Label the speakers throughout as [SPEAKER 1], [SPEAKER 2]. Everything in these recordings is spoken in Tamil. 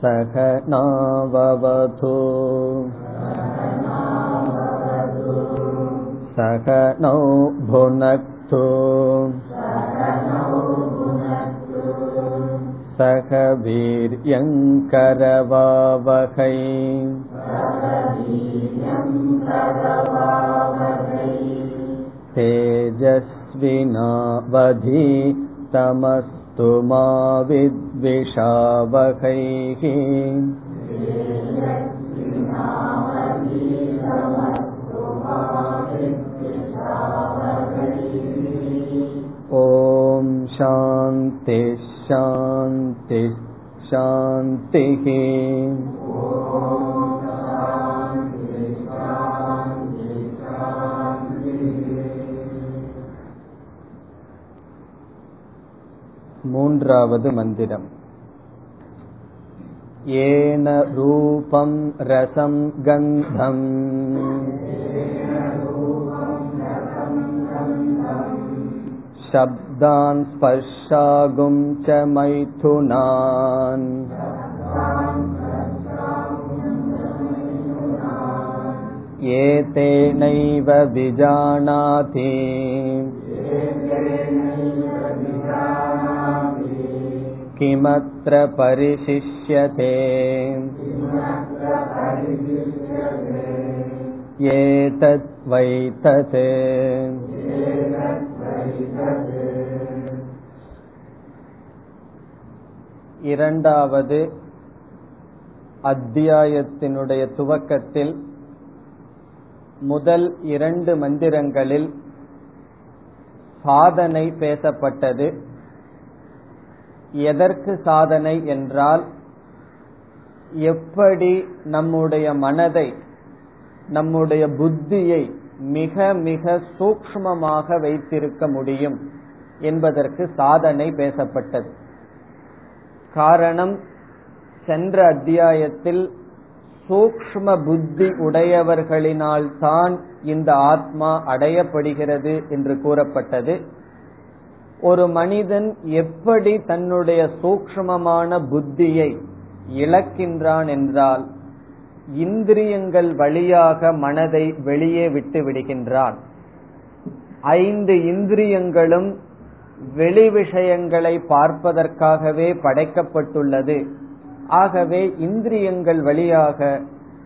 [SPEAKER 1] सहनाववतु सहनौ भुनक्तु। सह वीर्यङ्करवावहै तेजस्विनावधीतमस्तु मा विद्विषावहैः ॐ शान्ति शान्ति शान्तिः மூன்றாவது மந்திரம் येन रूपं रसं गन्धम् शब्दान् स्पर्शागुं च मैथुनान् एतेनैव विजानाति किमत्र परिशिष्यते एतत् वै तत् இரண்டாவது அத்தியாயத்தினுடைய துவக்கத்தில் முதல் இரண்டு மந்திரங்களில் சாதனை பேசப்பட்டது எதற்கு சாதனை என்றால் எப்படி நம்முடைய மனதை நம்முடைய புத்தியை மிக மிக சூக்மமாக வைத்திருக்க முடியும் என்பதற்கு சாதனை பேசப்பட்டது. காரணம் சென்ற அத்தியாயத்தில் சூக்ம புத்தி உடையவர்களினால் தான் இந்த ஆத்மா அடையப்படுகிறது என்று கூறப்பட்டது. ஒரு மனிதன் எப்படி தன்னுடைய சூக்மமான புத்தியை இழக்கின்றான் என்றால் இந்திரியங்கள் வழியாக மனதை வெளியே விட்டு விடுகின்றான். ஐந்து இந்திரியங்களும் வெளி விஷயங்களை பார்ப்பதற்காகவே படைக்கப்பட்டுள்ளது. ஆகவே இந்திரியங்கள் வழியாக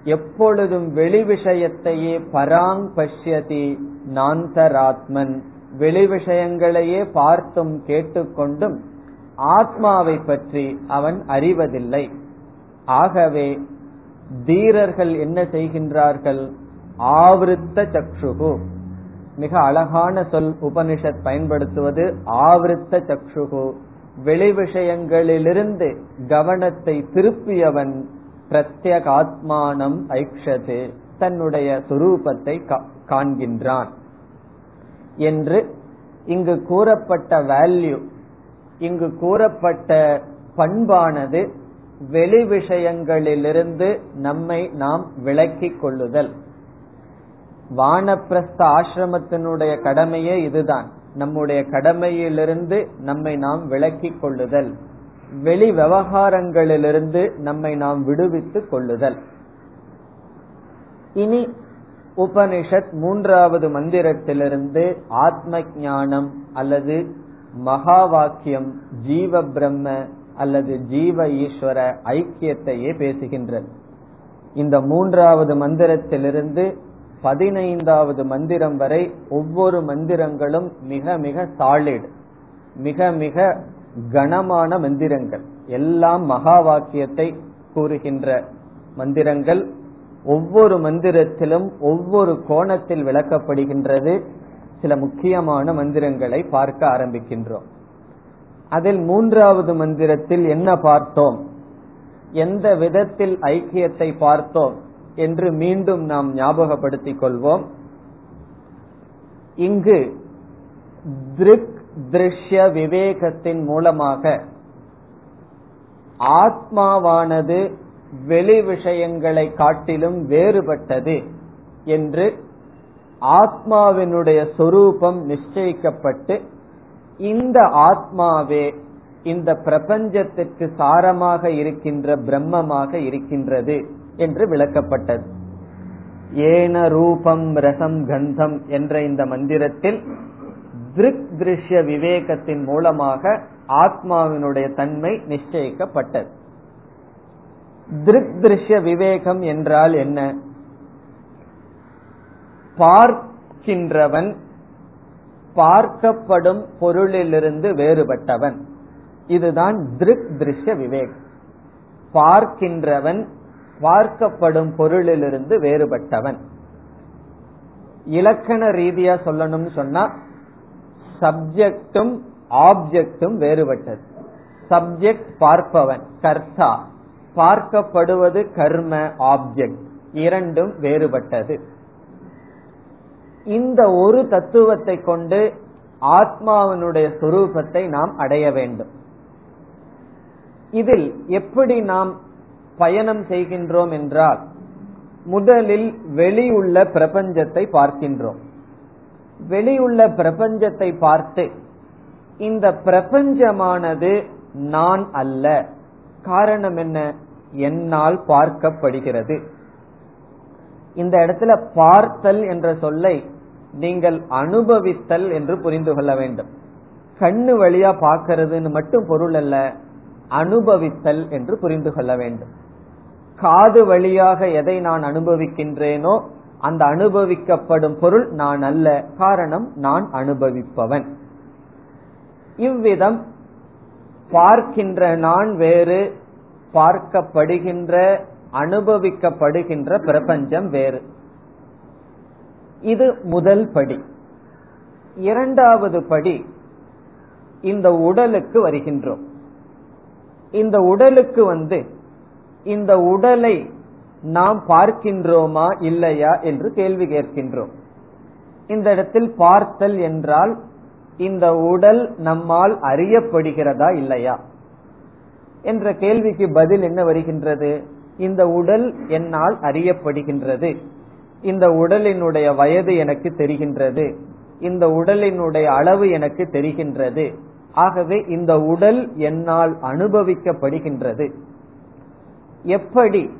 [SPEAKER 1] எப்பொழுதும் வெளி விஷயத்தையே பராங் பஷ்யதி நாந்தராத்மன் வெளி விஷயங்களையே பார்த்தும் கேட்டுக்கொண்டும் ஆத்மாவை பற்றி அவன் அறிவதில்லை. ஆகவே தீரர்கள் என்ன செய்கின்றார்கள்? ஆவருத்த சக்ஷுகு. மிக அழகான சொல் உபனிஷத் பயன்படுத்துவது ஆவருத்த சக்ஷுகு. வெளி விஷயங்களிலிருந்து கவனத்தை திருப்பியவன் பிரத்யகாத்மானம் ஐக்ஷது. தன்னுடைய சுரூபத்தை காண்கின்றான். என்று இங்கு கூறப்பட்ட வேல்யூ இங்கு கூறப்பட்ட பண்பானது வெளி விஷயங்களிலிருந்து நம்மை நாம் விளக்கிக் கொள்ளுதல். வானப்பிரஸ்த ஆசிரமத்தினுடைய கடமையே இதுதான். நம்முடைய கடமையிலிருந்து நம்மை நாம் விளக்கிக் கொள்ளுதல். வெளி விவகாரங்களிலிருந்து நம்மை நாம் விடுவித்துக் கொள்ளுதல். இனி உபனிஷத் மூன்றாவது மந்திரத்திலிருந்து ஆத்ம ஞானம் அல்லது மகா வாக்கியம் ஜீவ பிரம்ம அல்லது ஜீவ ஈஸ்வர ஐக்கியத்தையே பேசுகின்றது. இந்த மூன்றாவது மந்திரத்திலிருந்து பதினைந்தாவது மந்திரம் வரை ஒவ்வொரு மந்திரங்களும் மிக மிக சாலிட் மிக மிக கனமான மந்திரங்கள். எல்லாம் மகா வாக்கியத்தை கூறுகின்ற மந்திரங்கள். ஒவ்வொரு மந்திரத்திலும் ஒவ்வொரு கோணத்தில் விளக்கப்படுகின்றது. சில முக்கியமான மந்திரங்களை பார்க்க ஆரம்பிக்கின்றோம். அதில் மூன்றாவது மந்திரத்தில் என்ன பார்த்தோம்? எந்த விதத்தில் ஐக்கியத்தை பார்த்தோம்? என்று மீண்டும் நாம் ஞாபகப்படுத்திக் கொள்வோம். இங்கு திருக் திருஷ்ய விவேகத்தின் மூலமாக ஆத்மாவானது வெளி விஷயங்களை காட்டிலும் வேறுபட்டது என்று ஆத்மாவினுடைய சொரூபம் நிச்சயிக்கப்பட்டு இந்த ஆத்மாவே இந்த பிரபஞ்சத்திற்கு சாரமாக இருக்கின்ற பிரம்மமாக இருக்கின்றது என்று விளக்கப்பட்டது. ஏன ரூபம் ரசம் கந்தம் என்ற இந்த மந்திரத்தில் திருக் திருஷ்ய விவேகத்தின் மூலமாக ஆத்மாவினுடைய தன்மை நிச்சயிக்கப்பட்டது. திருஷ்ய விவேகம் என்றால் என்ன? பார்க்கின்றவன் பார்க்கப்படும் பொருளிலிருந்து வேறுபட்டவன். இதுதான் திருக் திருஷ்ய விவேகம். பார்க்கின்றவன் பார்க்கப்படும் பொருளிலிருந்து வேறுபட்டவன். இலக்கண ரீதியா சொல்லணும்னு சொன்னா சப்ஜெக்டும் ஆப்ஜெக்டும் வேறுபட்டது. சப்ஜெக்ட் பார்ப்பவன் கர்த்தா. பார்க்கப்படுவது கர்ம ஆப்ஜெக்ட் இரண்டும் வேறுபட்டது. இந்த ஒரு தத்துவத்தை கொண்டு ஆத்மாவினுடைய சுரூபத்தை நாம் அடைய வேண்டும். இதில் எப்படி நாம் பயணம் செய்கின்றோம் என்றால் முதலில் வெளியுள்ள பிரபஞ்சத்தை பார்க்கின்றோம். வெளியுள்ள பிரபஞ்சத்தை பார்த்து இந்த பிரபஞ்சமானது நான் அல்ல. காரணம் என்ன? என்னால் பார்க்கப்படுகிறது. இந்த இடத்துல பார்த்தல் என்ற சொல்லை நீங்கள் அனுபவித்தல் என்று புரிந்து கொள்ள வேண்டும். கண்ணு வழியா பார்க்கறதுன்னு மட்டும் பொருள் அல்ல அனுபவித்தல் என்று புரிந்து கொள்ள வேண்டும். காது வழியாக எதை நான் அனுபவிக்கின்றேனோ அந்த அனுபவிக்கப்படும் பொருள் நான் அல்ல. காரணம் நான் அனுபவிப்பவன். இவ்விதம் பார்க்கின்ற நான் வேறு பார்க்கப்படுகின்ற அனுபவிக்கப்படுகின்ற பிரபஞ்சம் வேறு. இது முதல் படி. இரண்டாவது படி இந்த உடலுக்கு வருகின்றோம். இந்த உடலுக்கு வந்து இந்த உடலை நாம் பார்க்கின்றோமா இல்லையா என்று கேள்வி கேட்கின்றோம். இந்த இடத்தில் பார்த்தல் என்றால் இந்த உடல் நம்மால் அறியப்படுகிறதா இல்லையா? என்ற கேள்விக்கு பதில் என்ன வருகின்றது? இந்த உடல் என்னால் அறியப்படுகின்றது. இந்த உடலினுடைய வயது எனக்கு தெரிகின்றது. இந்த உடலினுடைய அளவு எனக்கு தெரிகின்றது. ஆகவே இந்த உடல் என்னால் அனுபவிக்கப்படுகின்றது. எப்படி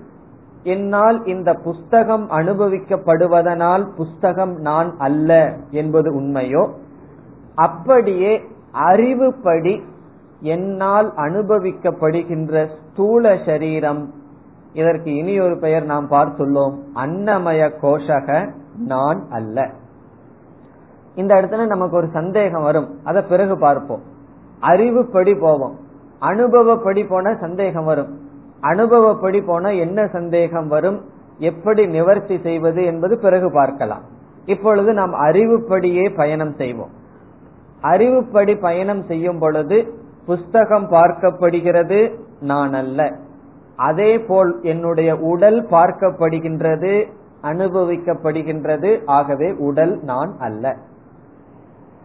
[SPEAKER 1] என்னால் இந்த புஸ்தகம் அனுபவிக்கப்படுவதனால் புஸ்தகம் நான் அல்ல என்பது உண்மையோ? அப்படியே அறிவுப்படி என்னால் அனுபவிக்கப்படுகின்ற ஸ்தூல சரீரம். இதற்கு இனி ஒரு பெயர் நாம் பார்த்துள்ளோம். அன்னமய கோஷக நான் அல்ல. இந்த இடத்துல நமக்கு ஒரு சந்தேகம் வரும். அதை பிறகு பார்ப்போம். அறிவுப்படி போவோம். அனுபவப்படி போன சந்தேகம் வரும். அனுபவப்படி போன என்ன சந்தேகம் வரும்? எப்படி நிவர்த்தி செய்வது என்பது பிறகு பார்க்கலாம். இப்பொழுது நாம் அறிவுப்படியே பயணம் செய்வோம். அறிவுப்படி பயணம் செய்யும் பொழுது புஸ்தகம் பார்க்கப்படுகிறது நான் அல்ல. அதே போல் என்னுடைய உடல் பார்க்கப்படுகின்றது அனுபவிக்கப்படுகின்றது ஆகவே உடல் நான் அல்ல.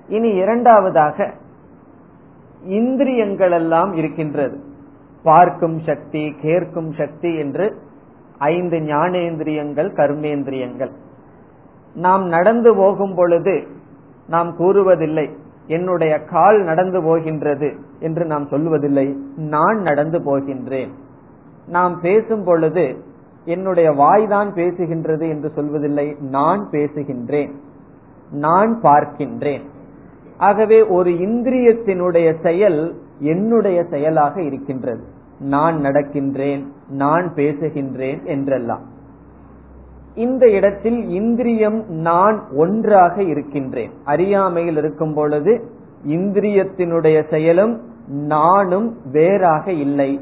[SPEAKER 1] இனி இரண்டாவதாக இந்திரியங்கள் எல்லாம் இருக்கின்றது. பார்க்கும் சக்தி கேட்கும் சக்தி என்று ஐந்து ஞானேந்திரியங்கள் கர்மேந்திரியங்கள். நாம் நடந்து போகும் பொழுது நாம் கூறுவதில்லை என்னுடைய கால் நடந்து போகின்றது என்று நாம் சொல்வதில்லை நான் நடந்து போகின்றேன். நாம் பேசும் பொழுது என்னுடைய வாய் தான் பேசுகின்றது என்று சொல்வதில்லை. நான் பேசுகின்றேன். நான் பார்க்கின்றேன். ஆகவே ஒரு இந்திரியத்தினுடைய செயல் என்னுடைய செயலாக இருக்கின்றது. நான் நடக்கின்றேன். நான் பேசுகின்றேன் என்றெல்லாம். இந்த இடத்தில் இந்திரியம் நான் ஒன்றாக இருக்கின்றேன். அறியாமையில் இருக்கும் பொழுது இந்திரியத்தினுடைய செயலும் நானும் வேறாக இல்லை.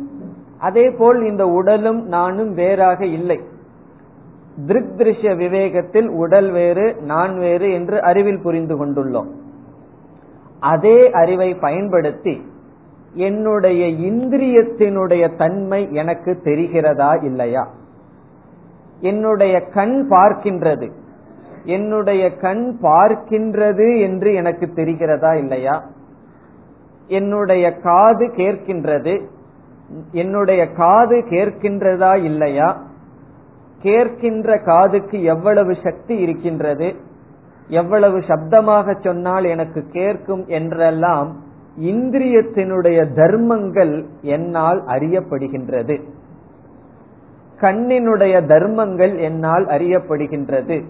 [SPEAKER 1] அதே போல் இந்த உடலும் நானும் வேறாக இல்லை. திருக் திருஷ்ய விவேகத்தில் உடல் வேறு நான் வேறு என்று அறிவில் புரிந்து கொண்டுள்ளோம். அதே அறிவை பயன்படுத்தி என்னுடைய இந்திரியத்தினுடைய தன்மை எனக்கு தெரிகிறதா இல்லையா? என்னுடைய கண் பார்க்கின்றது. என்னுடைய கண் பார்க்கின்றது என்று எனக்கு தெரிகிறதா இல்லையா? என்னுடைய காது கேட்கின்றது. என்னுடைய காது கேட்கின்றதா இல்லையா? கேட்கின்ற காதுக்கு எவ்வளவு சக்தி இருக்கின்றது? எவ்வளவு சப்தமாக சொன்னால் எனக்கு கேட்கும் என்றெல்லாம் இந்திரியத்தினுடைய தர்மங்கள் என்னால் அறியப்படுகின்றது. கண்ணினுடைய தர்மங்கள் என்னால் அறியப்படுகின்றது.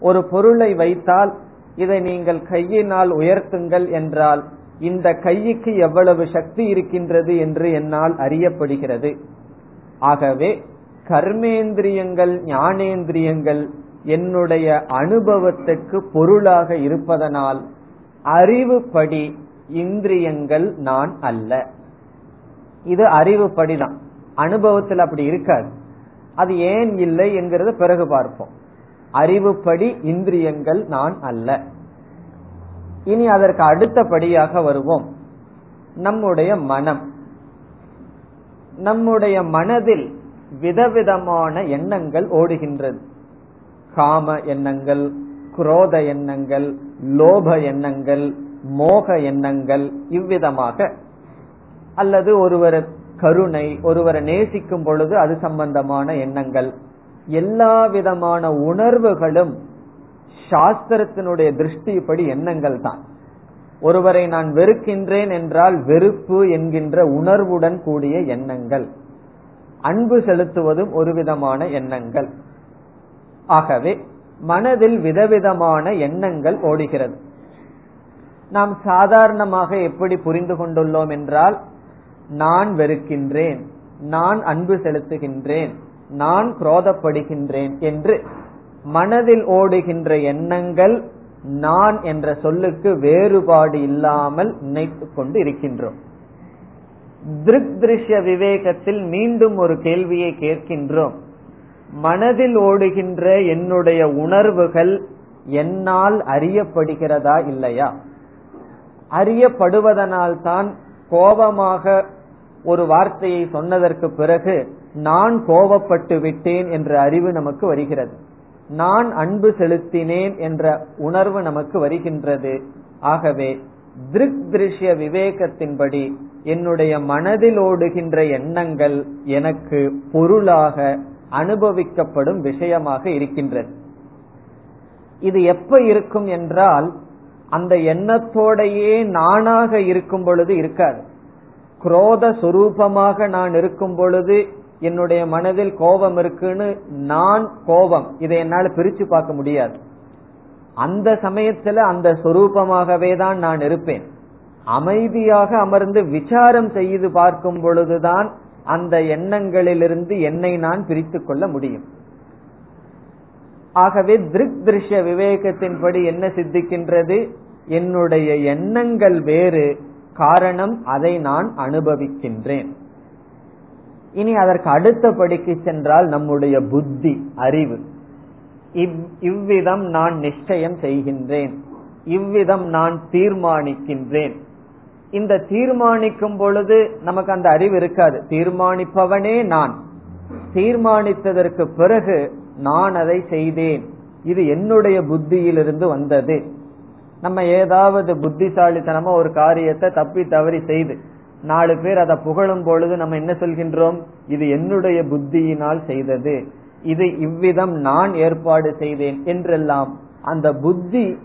[SPEAKER 1] ஒரு பொருளை வைத்தால் இதை நீங்கள் கையினால் உயர்த்துங்கள் என்றால் இந்த கைக்கு எவ்வளவு சக்தி இருக்கின்றது என்று என்னால் அறியப்படுகிறது. ஆகவே கர்மேந்திரியங்கள் ஞானேந்திரியங்கள் என்னுடைய அனுபவத்துக்கு பொருளாக இருப்பதனால் அறிவுப்படி இந்திரியங்கள் நான் அல்ல. இது அறிவுப்படிதான். அனுபவத்தில் அப்படி இருக்காது. அது ஏன் இல்லை என்கிறத பிறகு பார்ப்போம். அறிவுப்படி இந்திரியங்கள் நான் அல்ல. இனி அதற்கு அடுத்தபடியாக வருவோம். நம்முடைய மனம். நம்முடைய மனதில் விதவிதமான எண்ணங்கள் ஓடுகின்றது. காம எண்ணங்கள் குரோத எண்ணங்கள் லோப எண்ணங்கள் மோக எண்ணங்கள் இவ்விதமாக. அல்லது ஒருவர் கருணை ஒருவரை நேசிக்கும் பொழுது அது சம்பந்தமான எண்ணங்கள். எல்லா விதமான உணர்வுகளும் சாஸ்திரத்தினுடைய திருஷ்டிப்படி எண்ணங்கள் தான். ஒருவரை நான் வெறுக்கின்றேன் என்றால் வெறுப்பு என்கின்ற உணர்வுடன் கூடிய எண்ணங்கள். அன்பு செலுத்துவதும் ஒரு விதமான எண்ணங்கள். ஆகவே மனதில் விதவிதமான எண்ணங்கள் ஓடுகிறது. நாம் சாதாரணமாக எப்படி புரிந்து கொண்டுள்ளோம் என்றால் நான் வெறுக்கின்றேன். நான் அன்பு செலுத்துகின்றேன். நான் குரோதப்படுகின்றேன் என்று மனதில் ஓடுகின்ற எண்ணங்கள் நான் என்ற சொல்லுக்கு வேறுபாடு இல்லாமல் நினைத்து கொண்டு இருக்கின்றோம். திருக் திருஷ்ய விவேகத்தில் மீண்டும் ஒரு கேள்வியை கேட்கின்றோம். மனதில் ஓடுகின்ற என்னுடைய உணர்வுகள் என்னால் அறியப்படுகிறதா இல்லையா? அறியப்படுவதனால் தான் கோபமாக ஒரு வார்த்தையை சொன்னதற்கு பிறகு நான் கோபப்பட்டு விட்டேன் என்ற அறிவு நமக்கு வருகிறது. நான் அன்பு செலுத்தினேன் என்ற உணர்வு நமக்கு வருகின்றது. ஆகவே திருக் திருஷ்ய விவேகத்தின்படி என்னுடைய மனதில் ஓடுகின்ற எண்ணங்கள் எனக்கு பொருளாக அனுபவிக்கப்படும் விஷயமாக இருக்கின்றது. இது எப்ப இருக்கும் என்றால் அந்த எண்ணத்தோடையே நானாக இருக்கும் பொழுது இருக்காது. குரோத சுரூபமாக நான் இருக்கும் பொழுது என்னுடைய மனதில் கோபம் இருக்குன்னு நான் கோபம். இதை என்னால் பிரிச்சு பார்க்க முடியாது. அந்த சமயத்துல அந்த சொரூபமாகவே தான் நான் இருப்பேன். அமைதியாக அமர்ந்து விசாரம் செய்து பார்க்கும் பொழுதுதான் அந்த எண்ணங்களிலிருந்து என்னை நான் பிரித்துக் கொள்ள முடியும். ஆகவே திருக் திருஷ்ய விவேகத்தின்படி என்ன சித்திக்கின்றது? என்னுடைய எண்ணங்கள் வேறு காரணம் அதை நான் அனுபவிக்கின்றேன். இனி அதற்கு அடுத்தபடிக்கு சென்றால் நம்முடைய புத்தி அறிவு. இவ்விதம் நான் நிச்சயம் செய்கின்றேன். இவ்விதம் நான் தீர்மானிக்கின்றேன். இந்த தீர்மானிக்கும் பொழுது நமக்கு அந்த அறிவு இருக்காது. தீர்மானிப்பவனே நான். தீர்மானித்ததற்கு பிறகு நான் அதை செய்தேன். இது என்னுடைய புத்தியிலிருந்து வந்தது. நம்ம ஏதாவது புத்திசாலித்தனமா ஒரு காரியத்தை தப்பி தவறி செய்து நாலு பேர் அதை புகழும் பொழுது நம்ம என்ன சொல்கின்றோம்? இது என்னுடைய புத்தியினால் செய்தது. இது இவ்விதம் நான் ஏற்பாடு செய்தேன் என்றெல்லாம். அந்த புத்தி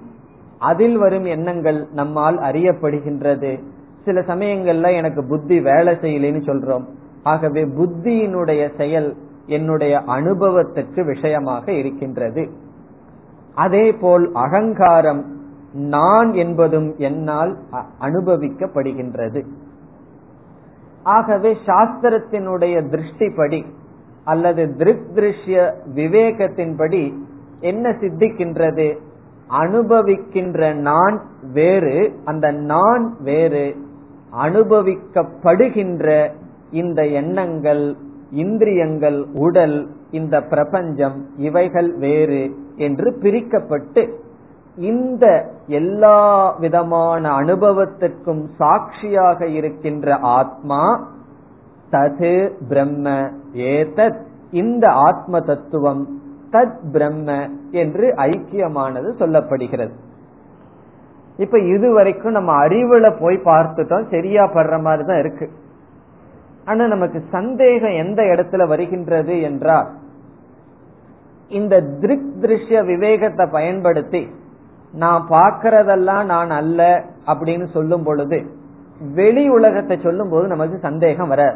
[SPEAKER 1] அதில் வரும் எண்ணங்கள் நம்மால் அறியப்படுகின்றது. சில சமயங்கள்ல எனக்கு புத்தி வேலை செய்யலைன்னு சொல்றோம். ஆகவே புத்தியினுடைய செயல் என்னுடைய அனுபவத்துக்கு விஷயமாக இருக்கின்றது. அதே போல் அகங்காரம் நான் என்பதும் என்னால் அனுபவிக்கப்படுகின்றது. ஆகவே சாஸ்திரத்தினுடைய திருஷ்டிப்படி அல்லது திருக் திருஷ்ய விவேகத்தின்படி என்ன சித்திக்கின்றது? அனுபவிக்கின்ற நான் வேறு அந்த நான் வேறு அனுபவிக்கப்படுகின்ற இந்த எண்ணங்கள் இந்திரியங்கள் உடல் இந்த பிரபஞ்சம் இவைகள் வேறு என்று பிரிக்கப்பட்டு இந்த எல்லா விதமான அனுபவத்திற்கும் சாட்சியாக இருக்கின்ற ஆத்மா தது பிரம்ம ஏதத். இந்த ஆத்ம தத்துவம் தத் பிரம்ம என்று ஐக்கியமானது சொல்லப்படுகிறது. இப்ப இதுவரைக்கும் நம்ம அறிவுல போய் பார்த்துட்டோம் சரியா படுற மாதிரி தான் இருக்கு. ஆனா நமக்கு சந்தேகம் எந்த இடத்துல வருகின்றது என்றால் இந்த திருக் திருஷ்ய விவேகத்தை பயன்படுத்தி நான் பார்க்கறதெல்லாம் நான் அல்ல அப்படின்னு சொல்லும் பொழுது வெளி உலகத்தை சொல்லும் போது நமக்கு சந்தேகம் வர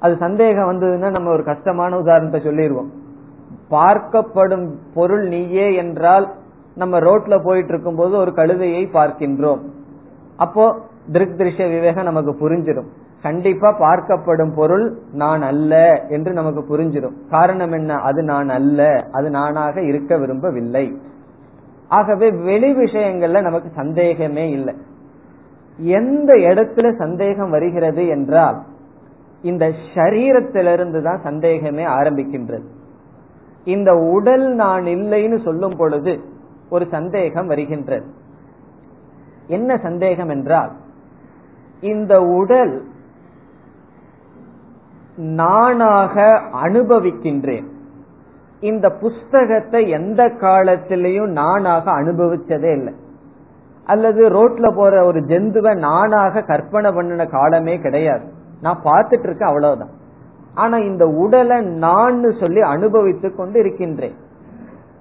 [SPEAKER 1] அது சந்தேகம் வந்ததுன்னா நம்ம ஒரு கஷ்டமான உதாரணத்தை சொல்லிடுவோம் பார்க்கப்படும் பொருள் நீயே என்றால் நம்ம ரோட்ல போயிட்டு இருக்கும் போது ஒரு கழுதையை பார்க்கின்றோம். அப்போ திருக் திருஷ்ய விவேகம் நமக்கு புரிஞ்சிடும். கண்டிப்பா பார்க்கப்படும் பொருள் நான் அல்ல என்று நமக்கு புரிஞ்சிடும். காரணம் என்ன? அது நான் அல்ல. அது நானாக இருக்க விரும்பவில்லை. ஆகவே வெளி விஷயங்கள்ல நமக்கு சந்தேகமே இல்லை. எந்த இடத்துல சந்தேகம் வருகிறது என்றால் இந்த சரீரத்திலிருந்து தான் சந்தேகமே ஆரம்பிக்கின்றது. இந்த உடல் நான் இல்லைன்னு சொல்லும் பொழுது ஒரு சந்தேகம் வருகின்றது. என்ன சந்தேகம் என்றால் இந்த உடல் நானாக அனுபவிக்கின்றேன். இந்த புஸ்தகத்தை எந்த காலத்திலையும் நானாக அனுபவிச்சதே இல்லை. அல்லது ரோட்ல போற ஒரு ஜந்துவை நானாக கற்பனை பண்ணின காலமே கிடையாது. நான் பார்த்துட்டு இருக்கேன் அவ்வளவுதான். ஆனா இந்த உடலை நான் சொல்லி அனுபவித்து கொண்டு இருக்கின்றேன்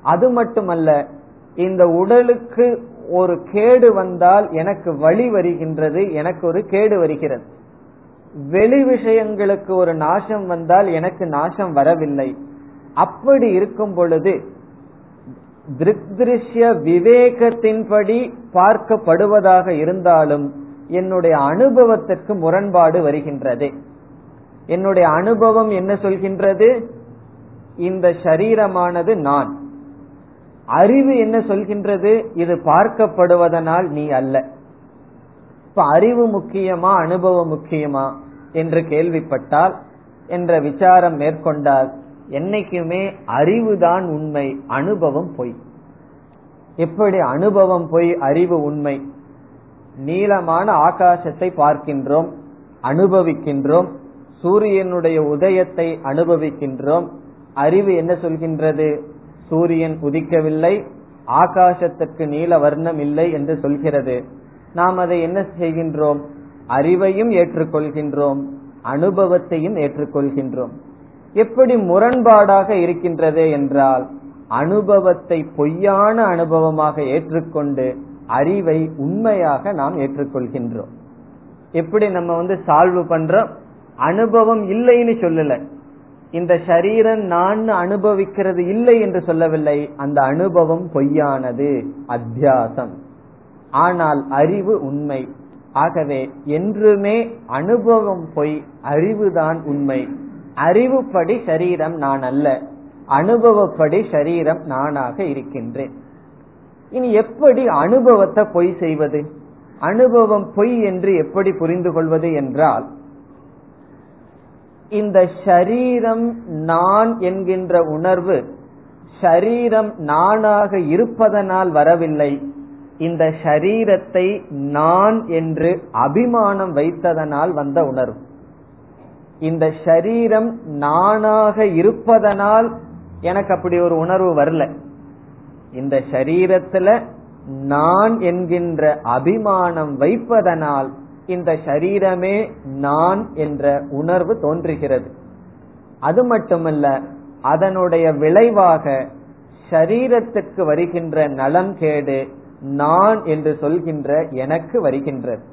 [SPEAKER 1] அது மட்டுமல்ல இந்த உடலுக்கு ஒரு கேடு வந்தால் எனக்கு வழி வருகின்றது எனக்கு ஒரு கேடு வருகிறது. வெளி விஷயங்களுக்கு ஒரு நாசம் வந்தால் எனக்கு நாசம் வரவில்லை. அப்படி இருக்கும் பொழுது திருஷ்ய விவேகத்தின்படி பார்க்கப்படுவதாக இருந்தாலும் என்னுடைய அனுபவத்திற்கு முரண்பாடு வருகின்றது. என்னுடைய அனுபவம் என்ன சொல்கின்றது? இந்த சரீரமானது நான். அறிவு என்ன சொல்கின்றது? இது பார்க்கப்படுவதனால் நீ அல்ல. இப்ப அறிவு முக்கியமா அனுபவம் முக்கியமா என்று கேள்விப்பட்டால் என்ற விசாரம் மேற்கொண்டால் என்னைக்குமே அறிவுதான் உண்மை அனுபவம் பொய். எப்படி அனுபவம் பொய் அறிவு உண்மை? நீளமான ஆகாசத்தை பார்க்கின்றோம் அனுபவிக்கின்றோம் சூரியனுடைய உதயத்தை அனுபவிக்கின்றோம். அறிவு என்ன சொல்கின்றது? சூரியன் உதிக்கவில்லை ஆகாசத்திற்கு நீல வர்ணம் இல்லை என்று சொல்கிறது. நாம் அதை என்ன செய்கின்றோம்? அறிவையும் ஏற்றுக்கொள்கின்றோம் அனுபவத்தையும் ஏற்றுக்கொள்கின்றோம். எப்படி முரண்பாடாக இருக்கின்றது என்றால் அனுபவத்தை பொய்யான அனுபவமாக ஏற்றுக்கொண்டு அறிவை உண்மையாக நாம் ஏற்றுக்கொள்கின்றோம். எப்படி நம்ம வந்து சால்வு பண்றோம்? அனுபவம் இல்லைன்னு சொல்லல. இந்த சரீரம் நான் அனுபவிக்கிறது இல்லை என்று சொல்லவில்லை. அந்த அனுபவம் பொய்யானது அத்தியாசம். ஆனால் அறிவு உண்மை. ஆகவே என்றுமே அனுபவம் பொய் அறிவுதான் உண்மை. அறிவுப்படி சரீரம் நான் அல்ல. அனுபவப்படி சரீரம் நானாக இருக்கின்றேன். இனி எப்படி அனுபவத்தை பொய் செய்வது? அனுபவம் பொய் என்று எப்படி புரிந்து கொள்வது என்றால் இந்த ஷரீரம் நான் என்கின்ற உணர்வு ஷரீரம் நானாக இருப்பதனால் வரவில்லை. இந்த ஷரீரத்தை நான் என்று அபிமானம் வைத்ததனால் வந்த உணர்வு. இந்த சரீரம் நானாக இருப்பதனால் எனக்கு அப்படி ஒரு உணர்வு வரல. இந்த சரீரத்துல நான் என்கின்ற அபிமானம் வைப்பதனால் இந்த சரீரமே நான் என்ற உணர்வு தோன்றுகிறது. அது மட்டுமல்ல அதனுடைய விளைவாக சரீரத்துக்கு வருகின்ற நலம் கேடு நான் என்று சொல்கின்ற எனக்கு வருகின்றது.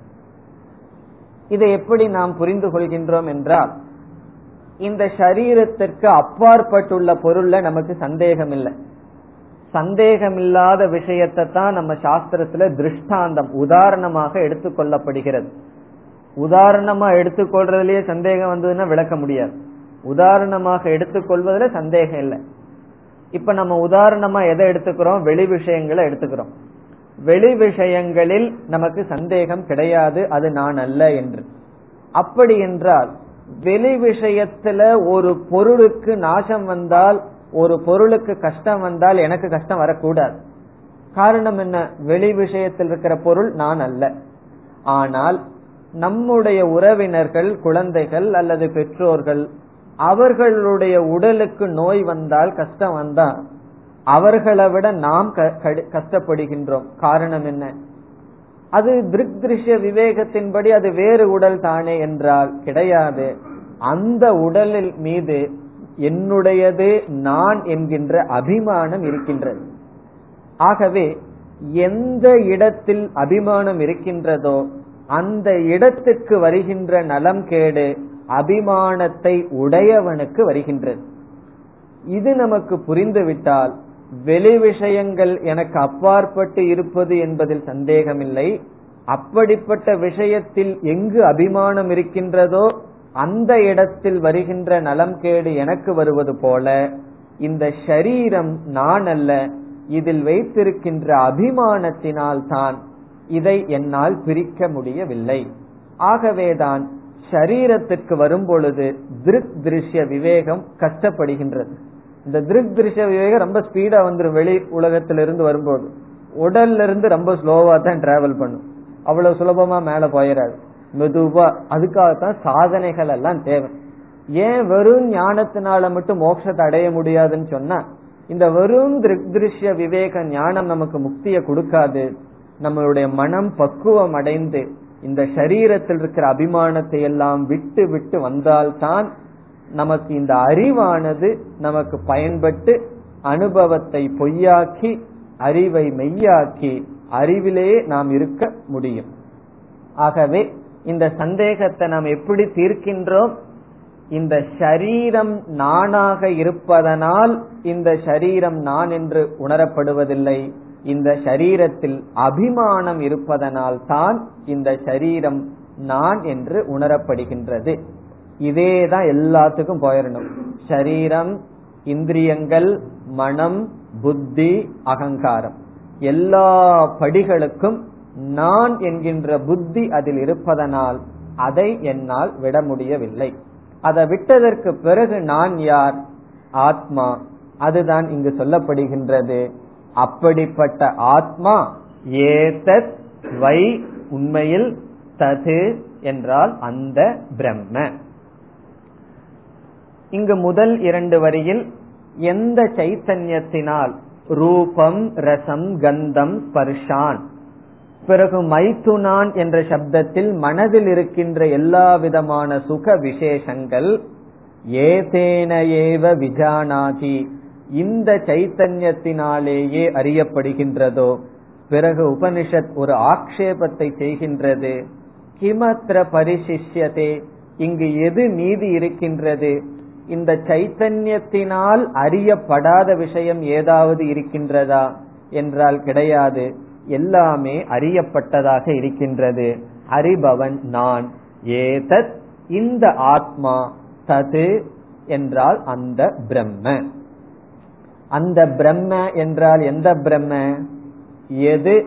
[SPEAKER 1] இதை எப்படி நாம் புரிந்து கொள்கின்றோம் என்றால் இந்த சரீரத்திற்கு அப்பாற்பட்டுள்ள பொருள்ல நமக்கு சந்தேகம் இல்லை சந்தேகமில்லாத விஷயத்தை தான் நம்ம சாஸ்திரத்துல திருஷ்டாந்தம் உதாரணமாக எடுத்துக்கொள்ளப்படுகிறது உதாரணமா எடுத்துக்கொள்றதுலயே சந்தேகம் வந்ததுன்னா விளக்க முடியாது. உதாரணமாக எடுத்துக்கொள்வதில் சந்தேகம் இல்லை. இப்ப நம்ம உதாரணமா எதை எடுத்துக்கிறோம்? வெளி விஷயங்களை எடுத்துக்கிறோம். வெளி விஷயங்களில் நமக்கு சந்தேகம் கிடையாது அது நான் அல்ல என்று. அப்படி என்றால் வெளி விஷயத்துல ஒரு பொருளுக்கு நாசம் வந்தால் ஒரு பொருளுக்கு கஷ்டம் வந்தால் எனக்கு கஷ்டம் வரக்கூடாது. காரணம் என்ன? வெளி விஷயத்தில் இருக்கிற பொருள் நான் அல்ல. ஆனால் நம்முடைய உறவினர்கள் குழந்தைகள் அல்லது பெற்றோர்கள் அவர்களுடைய உடலுக்கு நோய் வந்தால் கஷ்டம் வந்தால் அவர்களை விட நாம் கஷ்டப்படுகின்றோம். காரணம் என்ன? அது திருக் திருஷ்ய விவேகத்தின்படி அது வேறு உடல் தானே என்றால் கிடையாது. அந்த உடலில் மீது என்னுடையது நான் என்கின்ற அபிமானம் இருக்கின்றது. ஆகவே எந்த இடத்தில் அபிமானம் இருக்கின்றதோ அந்த இடத்துக்கு வருகின்ற நலம் கேடு அபிமானத்தை உடையவனுக்கு வருகின்றது. இது நமக்கு புரிந்துவிட்டால் வெளி விஷயங்கள் எனக்கு அப்பாற்பட்டு இருப்பது என்பதில் சந்தேகமில்லை. அப்படிப்பட்ட விஷயத்தில் எங்கு அபிமானம் இருக்கின்றதோ அந்த இடத்தில் வருகின்ற நலம் கேடு எனக்கு வருவது போல இந்த ஷரீரம் நான் அல்ல இதில் வைத்திருக்கின்ற அபிமானத்தினால் தான் இதை என்னால் பிரிக்க முடியவில்லை. ஆகவேதான் ஷரீரத்திற்கு வரும் பொழுது திருக் திருஷ்ய விவேகம் கஷ்டப்படுகின்றது. இந்த திருக் திருஷ்ய விவேகம் ரொம்ப ஸ்பீடா வந்துடும் வெளி உலகத்திலிருந்து வரும்போது. உடல்ல இருந்து ரொம்ப ஸ்லோவா தான் டிராவல் பண்ணும். அவ்வளவு சுலபமா மேல போயிடாது மெதுவா. அதுக்காகத்தான் சாதனைகள் எல்லாம் தேவை. ஏன் வெறும் ஞானத்தினால மட்டும் மோட்சத்தை அடைய முடியாதுன்னு சொன்னா இந்த வெறும் திருஷ்ய விவேக ஞானம் நமக்கு முக்தியை கொடுக்காது. நம்மளுடைய மனம் பக்குவம் அடைந்து இந்த சரீரத்தில் இருக்கிற அபிமானத்தை எல்லாம் விட்டு விட்டு வந்தால்தான் நமக்கு இந்த அறிவானது நமக்கு பயன்பட்டு அனுபவத்தை பொய்யாக்கி அறிவை மெய்யாக்கி அறிவிலேயே நாம் இருக்க முடியும். ஆகவே இந்த சந்தேகத்தை நாம் எப்படி தீர்க்கின்றோம்? இந்த ஷரீரம் நானாக இருப்பதனால் இந்த ஷரீரம் நான் என்று உணரப்படுவதில்லை. இந்த ஷரீரத்தில் அபிமானம் இருப்பதனால் தான் இந்த ஷரீரம் நான் என்று உணரப்படுகின்றது. இதே தான் எல்லாத்துக்கும் போயிடணும் சரீரம் இந்திரியங்கள் மனம் புத்தி அகங்காரம். எல்லா படிகளுக்கும் நான் என்கின்ற புத்தி அதில் இருப்பதனால் அதை என்னால் விட முடியவில்லை. அதை விட்டதற்கு பிறகு நான் யார்? ஆத்மா. அதுதான் இங்கு சொல்லப்படுகின்றது. அப்படிப்பட்ட ஆத்மா ஏதத் வை உண்மையில் தது என்றால் அந்த பிரம்ம. இங்கு முதல் இரண்டு வரியில் எந்த சைத்தன்யத்தினால்? ரூபம் ரசம் கந்தம் ஸ்பர்ஷான். பிறகு மைத்துனான் என்ற சப்தத்தில் மனதில் இருக்கின்ற எல்லா விதமான சுக விசேஷங்கள் ஏதேன ஏவ விஜானாதி. இந்த சைத்தன்யத்தினாலேயே அறியப்படுகின்றதோ? பிறகு உபனிஷத் ஒரு ஆக்ஷேபத்தை செய்கின்றது. கிமத்திர பரிசிஷ்யதே. இங்கு எது மீதி இருக்கின்றது? இந்த சைத்தன்யத்தினால் அறியப்படாத விஷயம் ஏதாவது இருக்கின்றதா என்றால் கிடையாது. எல்லாமே அறியப்பட்டதாக இருக்கின்றது. அறிபவன் நான். ஏதத் இந்த ஆத்மா தது என்றால் அந்த பிரம்ம. அந்த பிரம்ம என்றால் எந்த பிரம்ம? எது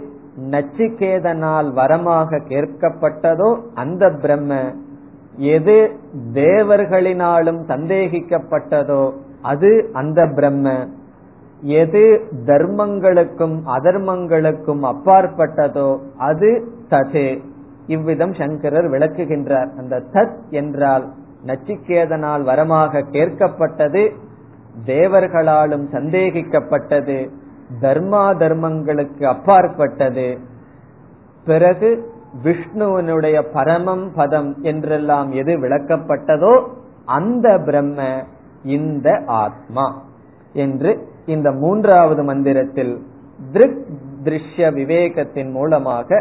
[SPEAKER 1] நச்சிகேதனால் வரமாக கேட்கப்பட்டதோ அந்த பிரம்ம. எது தேவர்களினாலும் சந்தேகிக்கப்பட்டதோ அது அந்த பிரம்ம. எது தர்மங்களுக்கும் அதர்மங்களுக்கும் அப்பாற்பட்டதோ அது ததே. இவ்விதம் சங்கரர் விளக்குகின்றார். அந்த தத் என்றால் நச்சிகேதனால் வரமாக கேட்கப்பட்டது தேவர்களாலும் சந்தேகிக்கப்பட்டது தர்மா தர்மங்களுக்கு அப்பாற்பட்டது. பிறகு விஷ்ணுவனுடைய பரமம் பதம் என்றெல்லாம் எது விளக்கப்பட்டதோ அந்த பிரம்ம இந்த ஆத்மா என்று இந்த மூன்றாவது மந்திரத்தில் திருக் திருஷ்ய விவேகத்தின் மூலமாக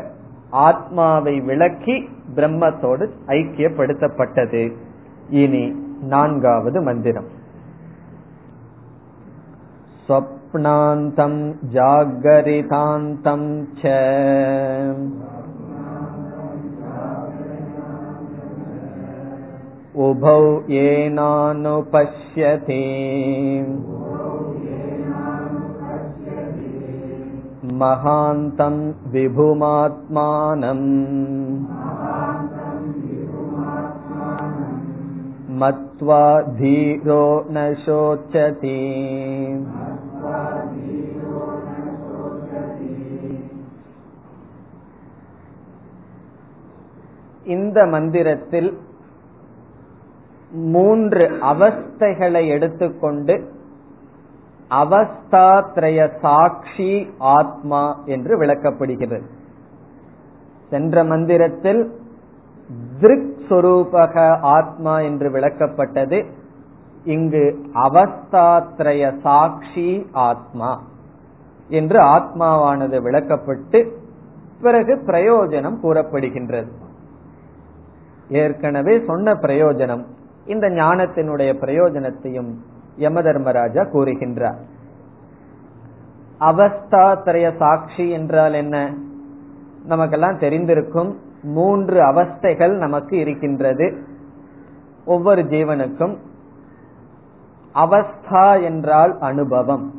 [SPEAKER 1] ஆத்மாவை விளக்கி பிரம்மத்தோடு ஐக்கியப்படுத்தப்பட்டது இனி நான்காவது மந்திரம் स्वप्नान्तं जागरितान्तं च उभौ येनानुपश्यति महान्तं विभुमात्मानम् मत्वा धीरो न शोचति இந்த மந்திரத்தில் மூன்று அவஸ்தைகளை எடுத்துக்கொண்டு அவஸ்தாத்ரய சாட்சி ஆத்மா என்று விளக்கப்படுகிறது. சென்ற மந்திரத்தில் திருக் சொரூபக ஆத்மா என்று விளக்கப்பட்டது. இங்கு அவஸ்தாத்ரய சாட்சி ஆத்மா என்று ஆத்மாவானது விளக்கப்பட்டு பிறகு பிரயோஜனம் கூறப்படுகின்றது. ஏற்கனவே சொன்ன பிரயோஜனம் இந்த ஞானத்தினுடைய பிரயோஜனத்தையும் யம தர்மராஜா கூறுகின்றார். அவஸ்தாத்திரய சாட்சி என்றால் என்ன? நமக்கெல்லாம் தெரிந்திருக்கும் மூன்று அவஸ்தைகள் நமக்கு இருக்கின்றது. ஒவ்வொரு ஜீவனுக்கும் அவஸ்தா என்றால் அனுபவம்.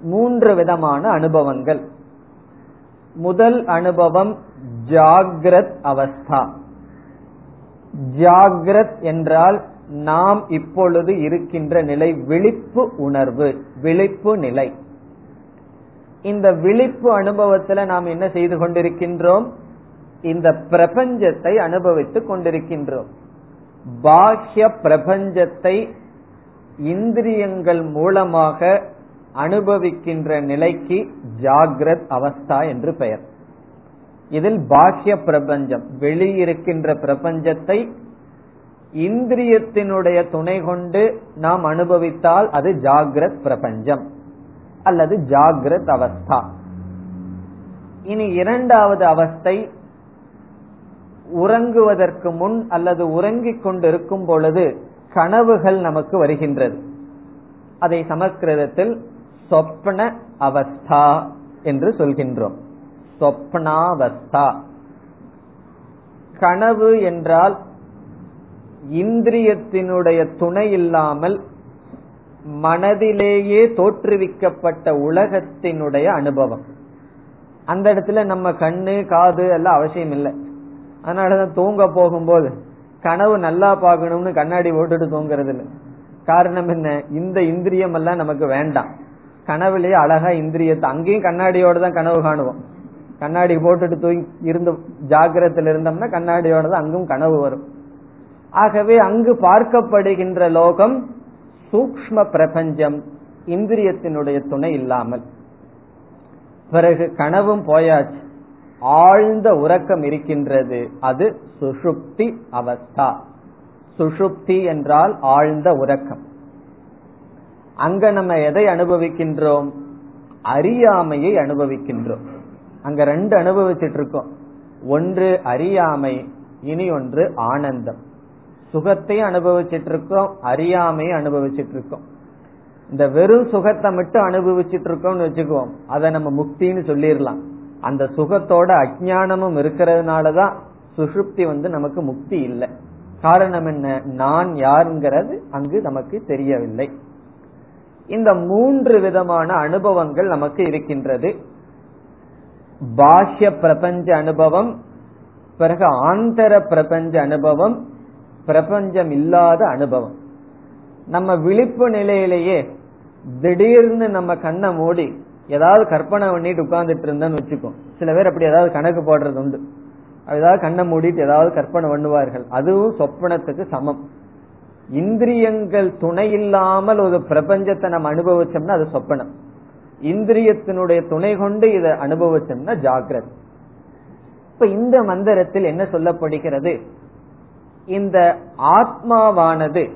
[SPEAKER 1] மூன்று விதமான அனுபவங்கள். முதல் அனுபவம் ஜாகிரத் அவஸ்தா. ஜாகிரத் என்றால் நாம் இப்பொழுது இருக்கின்ற நிலை விழிப்பு உணர்வு விழிப்பு நிலை. இந்த விழிப்பு அனுபவத்துல நாம் என்ன செய்து கொண்டிருக்கின்றோம்? இந்த பிரபஞ்சத்தை அனுபவித்துக் கொண்டிருக்கின்றோம். பாஹ்ய பிரபஞ்சத்தை இந்திரியங்கள் மூலமாக அனுபவிக்கின்ற நிலைக்கு ஜாகிரத் அவஸ்தா என்று பெயர். இதில் பாஹ்ய பிரபஞ்சம் வெளியிருக்கின்ற பிரபஞ்சத்தை இந்திரியத்தினுடைய துணை கொண்டு நாம் அனுபவித்தால் அது ஜாகிரத் பிரபஞ்சம் அல்லது ஜாகிரத் அவஸ்தா. இனி இரண்டாவது அவஸ்தை உறங்குவதற்கு முன் அல்லது உறங்கிக் கொண்டிருக்கும் பொழுது கனவுகள் நமக்கு வருகின்றது. அதை சமஸ்கிருதத்தில் சொப்ன அவஸ்தா என்று சொல்கின்றோம். சொப்னாவஸ்தா கனவு என்றால் இந்திரியத்தினுடைய துணை இல்லாமல் மனதிலேயே தோற்றுவிக்கப்பட்ட உலகத்தினுடைய அனுபவம். அந்த இடத்துல நம்ம கண்ணு காது எல்லாம் அவசியம் இல்லை. அதனாலதான் தூங்க போகும்போது கனவு நல்லா பார்க்கணும்னு கண்ணாடி போட்டுட்டு தூங்குறது இல்லை. காரணம் என்ன? இந்த இந்திரியம் எல்லாம் நமக்கு வேண்டாம். கனவுலயே அழகா இந்திரியத்தை அங்கேயும் கண்ணாடியோட தான் கனவு காணுவோம். கண்ணாடி போட்டுட்டு தூங்கி இருந்து ஜாகிரத்தில் இருந்தோம்னா கண்ணாடியோடது அங்கும் கனவு வரும். ஆகவே அங்கு பார்க்கப்படுகின்ற லோகம் சூக்ம பிரபஞ்சம் இந்திரியத்தினுடைய துணை இல்லாமல். பிறகு கனவும் போயாச்சு. ஆழ்ந்த உறக்கம் இருக்கின்றது. அது சுஷுப்தி அவஸ்தா. சுஷுப்தி என்றால் ஆழ்ந்த உறக்கம். அங்க நம்ம எதை அனுபவிக்கின்றோம்? அறியாமையை அனுபவிக்கின்றோம். அங்க ரெண்டு அனுபவிச்சுட்டு இருக்கோம். ஒன்று அறியாமை இனி ஒன்று ஆனந்தம். சுகத்தையும் அனுபவிச்சுட்டு இருக்கோம் அறியாமையும் அனுபவிச்சுட்டு இருக்கோம். இந்த வெறும் சுகத்தை மட்டும் அனுபவிச்சுட்டு இருக்கோம்னு வச்சுக்குவோம். அதை நம்ம முக்தின்னு சொல்லிடலாம். அந்த சுகத்தோட அஜானமும் இருக்கிறதுனாலதான் சுசுப்தி வந்து நமக்கு முக்தி இல்லை. காரணம் என்ன? நான் யாருங்கிறது அங்கு நமக்கு தெரியவில்லை. இந்த மூன்று விதமான அனுபவங்கள் நமக்கு இருக்கின்றது. பாஹ்ய பிரபஞ்ச அனுபவம் பிறகு ஆந்தர பிரபஞ்ச அனுபவம் பிரபஞ்சம் இல்லாத அனுபவம். நம்ம விழிப்பு நிலையிலேயே திடீர்னு நம்ம கண்ணை மூடி ஏதாவது கற்பனை பண்ணிட்டு உட்கார்ந்துட்டு இருந்தேன்னு வச்சுக்கோ. சில பேர் அப்படி ஏதாவது கணக்கு போடுறது உண்டு. ஏதாவது கண்ணை மூடிட்டு ஏதாவது கற்பனை பண்ணுவார்கள். அதுவும் சொப்பனத்துக்கு சமம். இந்திரியங்கள் துணை இல்லாமல் ஒரு பிரபஞ்சத்தை நம்ம அனுபவிச்சோம்னா அது சொப்பனம். இந்திரியத்தினுடைய துணை கொண்டு இதை அனுபவிச்சோம்னா ஜாகிரத் இப்ப இந்த மந்திரத்தில் என்ன சொல்லப்படுகிறது? இந்த ஆத்மாவானது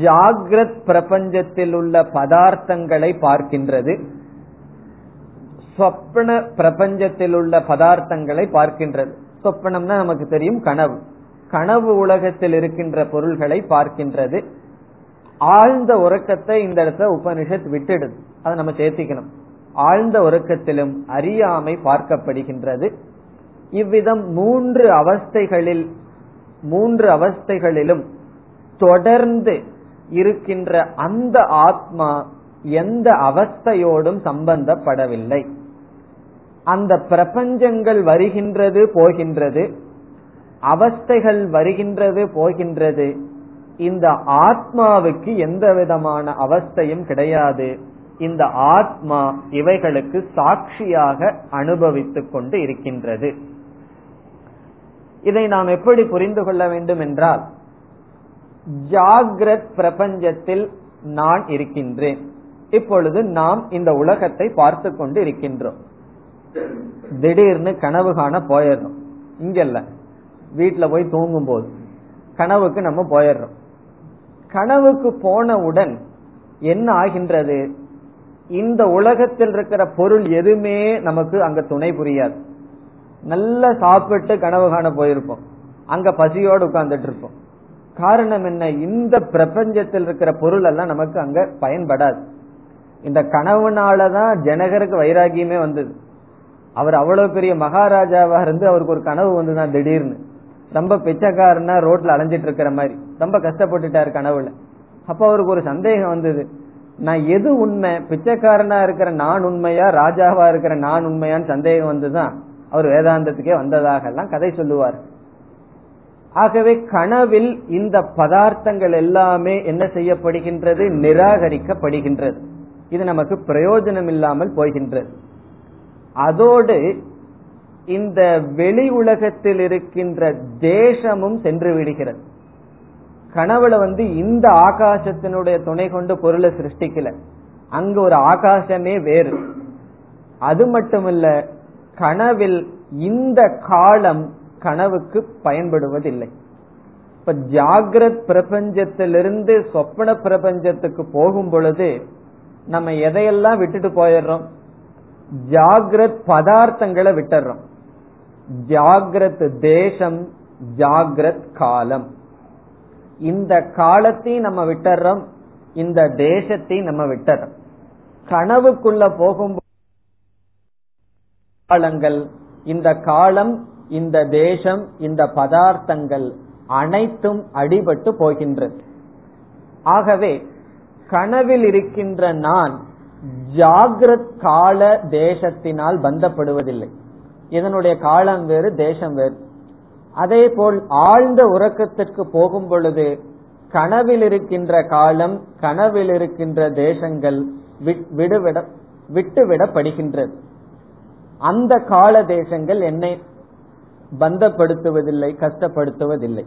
[SPEAKER 1] ஜாகிரத் பிரபஞ்சத்தில் உள்ள பதார்த்தங்களை பார்க்கின்றது. சொப்பன பிரபஞ்சத்தில் உள்ள பதார்த்தங்களை பார்க்கின்றது. சொப்பனம்னா நமக்கு தெரியும் கனவு. கனவு உலகத்தில் இருக்கின்ற பொருள்களை பார்க்கின்றது. ஆழ்ந்த உறக்கத்தை இந்த இடத்துல உபனிஷத் விட்டுடுது. அதை நம்ம சேர்த்திக்கணும். ஆழ்ந்த உறக்கத்திலும் அறியாமை பார்க்கப்படுகின்றது. இவ்விதம் மூன்று அவஸ்தைகளில் மூன்று அவஸ்தைகளிலும் தொடர்ந்து இருக்கின்ற அந்த ஆத்மா எந்த அவஸ்தையோடும் சம்பந்தப்படவில்லை. அந்த பிரபஞ்சங்கள் வருகின்றது போகின்றது. அவஸ்தைகள் வருகின்றது போகின்றது. இந்த ஆத்மாவுக்கு எந்த விதமான அவஸ்தையும் கிடையாது. இந்த ஆத்மா இவைகளுக்கு சாட்சியாக அனுபவித்துக் கொண்டு இருக்கின்றது. இதை நாம் எப்படி புரிந்து கொள்ள வேண்டும் என்றால் ஜாகிரத் பிரபஞ்சத்தில் நான் இருக்கின்றேன். இப்பொழுது நாம் இந்த உலகத்தை பார்த்து கொண்டு இருக்கின்றோம். திடீர்னு கனவு காண போயிடுறோம் இங்கல்ல வீட்டுல போய் தூங்கும் போது கனவுக்கு நம்ம போயிடுறோம் கனவுக்கு போனவுடன் என்ன ஆகின்றது? இந்த உலகத்தில் இருக்கிற பொருள் எதுவுமே நமக்கு அங்க துணை புரியாது. நல்லா சாப்பிட்டு கனவு காண போயிருப்போம். அங்க பசியோடு உட்கார்ந்துட்டு இருப்போம் காரணம் என்ன? இந்த பிரபஞ்சத்தில் இருக்கிற பொருள் எல்லாம் நமக்கு அங்க பயன்படாது. இந்த கனவுனாலதான் ஜனகருக்கு வைராகியமே வந்தது. அவர் அவ்வளவு பெரிய மகாராஜாவா இருந்து அவருக்கு ஒரு கனவு வந்துதான் திடீர்னு. ரொம்ப பிச்சைக்காரனா ரோட்ல அலைஞ்சிட்டு இருக்கிற மாதிரி. ரொம்ப கஷ்டப்பட்டுட்டாரு கனவுல. அப்ப அவருக்கு ஒரு சந்தேகம் வந்தது. நான் எது உண்மை? பிச்சைக்காரனா இருக்கிற நான் உண்மையா? ராஜாவா இருக்கிற நான் உண்மையான்னு சந்தேகம் வந்துதான் அவர் வேதாந்தத்துக்கே வந்ததாக எல்லாம் கதை சொல்லுவார். ஆகவே கனவில் இந்த பதார்த்தங்கள் எல்லாமே என்ன செய்யப்படுகின்றது? நிராகரிக்கப்படுகின்றது. இது நமக்கு பிரயோஜனம் இல்லாமல் போகின்றது அதோடு இந்த வெளி உலகத்தில் இருக்கின்ற தேசமும் சென்று விடுகிறது. கனவுல வந்து இந்த ஆகாசத்தினுடைய துணை கொண்டு பொருளை சிருஷ்டிக்கல. அங்க ஒரு ஆகாசமே வேறு. அது மட்டுமல்ல கனவில் இந்த காலம் கனவுக்கு பயன்படுவதில்லை. இப்ப ஜாகிரத் பிரபஞ்சத்திலிருந்து சொப்பன பிரபஞ்சத்துக்கு போகும் பொழுது நம்ம எதையெல்லாம் விட்டுட்டு போயிடுறோம்? ஜாகிரத் பதார்த்தங்களை விட்டுறோம் ஜாகிரத் தேசம் ஜாகிரத் காலம். இந்த காலத்தையும் நம்ம விட்டுறோம் இந்த தேசத்தையும் நம்ம விட்டுறோம். கனவுக்குள்ள போகும் காலங்கள் இந்த காலம் இந்த தேசம் இந்த பதார்த்தங்கள் அனைத்தும் அடிபட்டு போகின்றது. ஆகவே கனவில் இருக்கின்ற நான் ஜாகிரத் கால தேசத்தினால் பந்தப்படுவதில்லை. இதனுடைய காலம் வேறு தேசம் வேறு. அதே போல் ஆழ்ந்த உறக்கத்திற்கு போகும் பொழுது கனவில் இருக்கின்ற காலம் கனவில் இருக்கின்ற தேசங்கள் விடுவிட விட்டுவிடப்படுகின்றது. அந்த கால தேசங்கள் என்னை பந்தப்படுத்துவதில்லை கஷ்டப்படுத்துவதில்லை.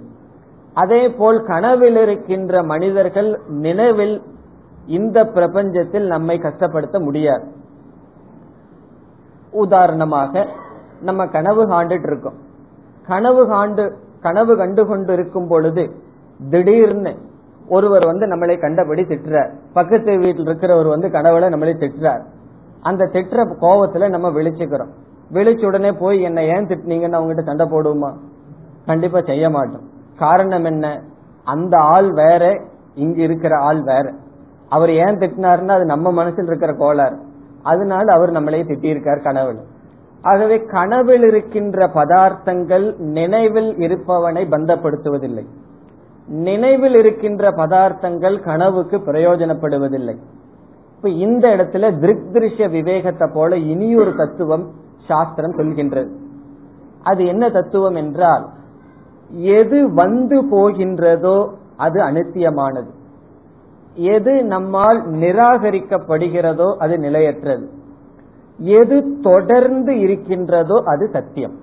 [SPEAKER 1] அதே போல் கனவில் இருக்கின்ற மனிதர்கள் நினைவில் இந்த பிரபஞ்சத்தில் நம்மை கஷ்டப்படுத்த முடியாது. உதாரணமாக நம்ம கனவு காண்டுட்டு இருக்கோம் கனவு காண்டு கனவு கண்டு கொண்டு இருக்கும் பொழுது திடீர்னு ஒருவர் வந்து நம்மளை கண்டபடி திட்டுறார். பக்கத்து வீட்டில் இருக்கிறவர் வந்து கனவுல நம்மளை திட்டுறார். அந்த திட்டுற கோபத்துல நம்ம விழிச்சுக்கிறோம். விழிச்ச உடனே போய் என்ன ஏன் திட்டினீங்கன்னு அவங்ககிட்ட சண்டை போடுவோமா? கண்டிப்பா செய்ய மாட்டோம். காரணம் என்ன? அந்த ஆள் வேற இங்க இருக்கிற ஆள் வேற. அவர் ஏன் திட்டினாருன்னா அது நம்ம மனசில் இருக்கிற கோளாறு. அதனால அவர் நம்மளே திட்டியிருக்கார் கனவுல. ஆகவே கனவில் இருக்கின்ற பதார்த்தங்கள் நினைவில் இருப்பவனை பந்தப்படுத்துவதில்லை. நினைவில் இருக்கின்ற பதார்த்தங்கள் கனவுக்கு பிரயோஜனப்படுவதில்லை. இப்ப இந்த இடத்துல திருக் திருஷ்ய விவேகத்தை போல இனியொரு தத்துவம் சாஸ்திரம் சொல்கின்றது. அது என்ன தத்துவம் என்றால் எது வந்து போகின்றதோ அது அனித்தியமானது. எது நம்மால் நிராகரிக்கப்படுகிறதோ அது நிலையற்றது. எது தொடர்ந்து இருக்கின்றதோ அது சத்தியம்.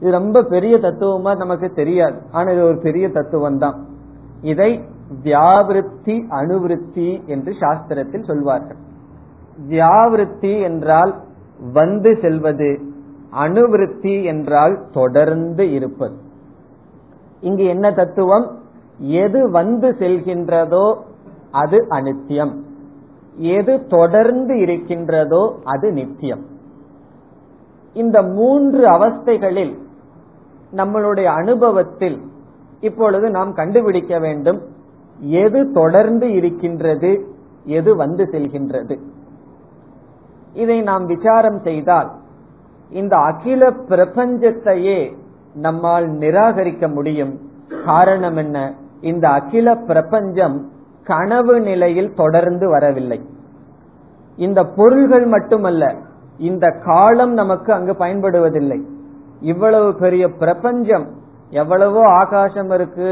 [SPEAKER 1] இது ரொம்ப பெரிய தத்துவமா நமக்கு தெரியாது. ஆனா இது ஒரு பெரிய தத்துவம் தான். இதை வியாவிருத்தி அணுவிருத்தி என்று சாஸ்திரத்தில் சொல்வார்கள். வியாவிருத்தி என்றால் வந்து செல்வது அணுவிருத்தி என்றால் தொடர்ந்து இருப்பது. இங்கு என்ன தத்துவம்? எது வந்து செல்கின்றதோ அது அனித்தியம். எது தொடர்ந்து இருக்கின்றதோ அது நித்தியம். இந்த மூன்று அவஸ்தைகளில் நம்மளுடைய அனுபவத்தில் இப்பொழுது நாம் கண்டுபிடிக்க வேண்டும் எது தொடர்ந்து இருக்கின்றது எது வந்து செல்கின்றது. இதை நாம் விசாரம் செய்தால் இந்த அகில பிரபஞ்சத்தையே நம்மால் நிராகரிக்க முடியும். காரணம் என்ன? இந்த அகில பிரபஞ்சம் கனவு நிலையில் தொடர்ந்து வரவில்லை. இந்த பொருள்கள் மட்டுமல்ல இந்த காலம் நமக்கு அங்கு பயன்படுவதில்லை. இவ்வளவு பெரிய பிரபஞ்சம் எவ்வளவோ ஆகாசம் இருக்கு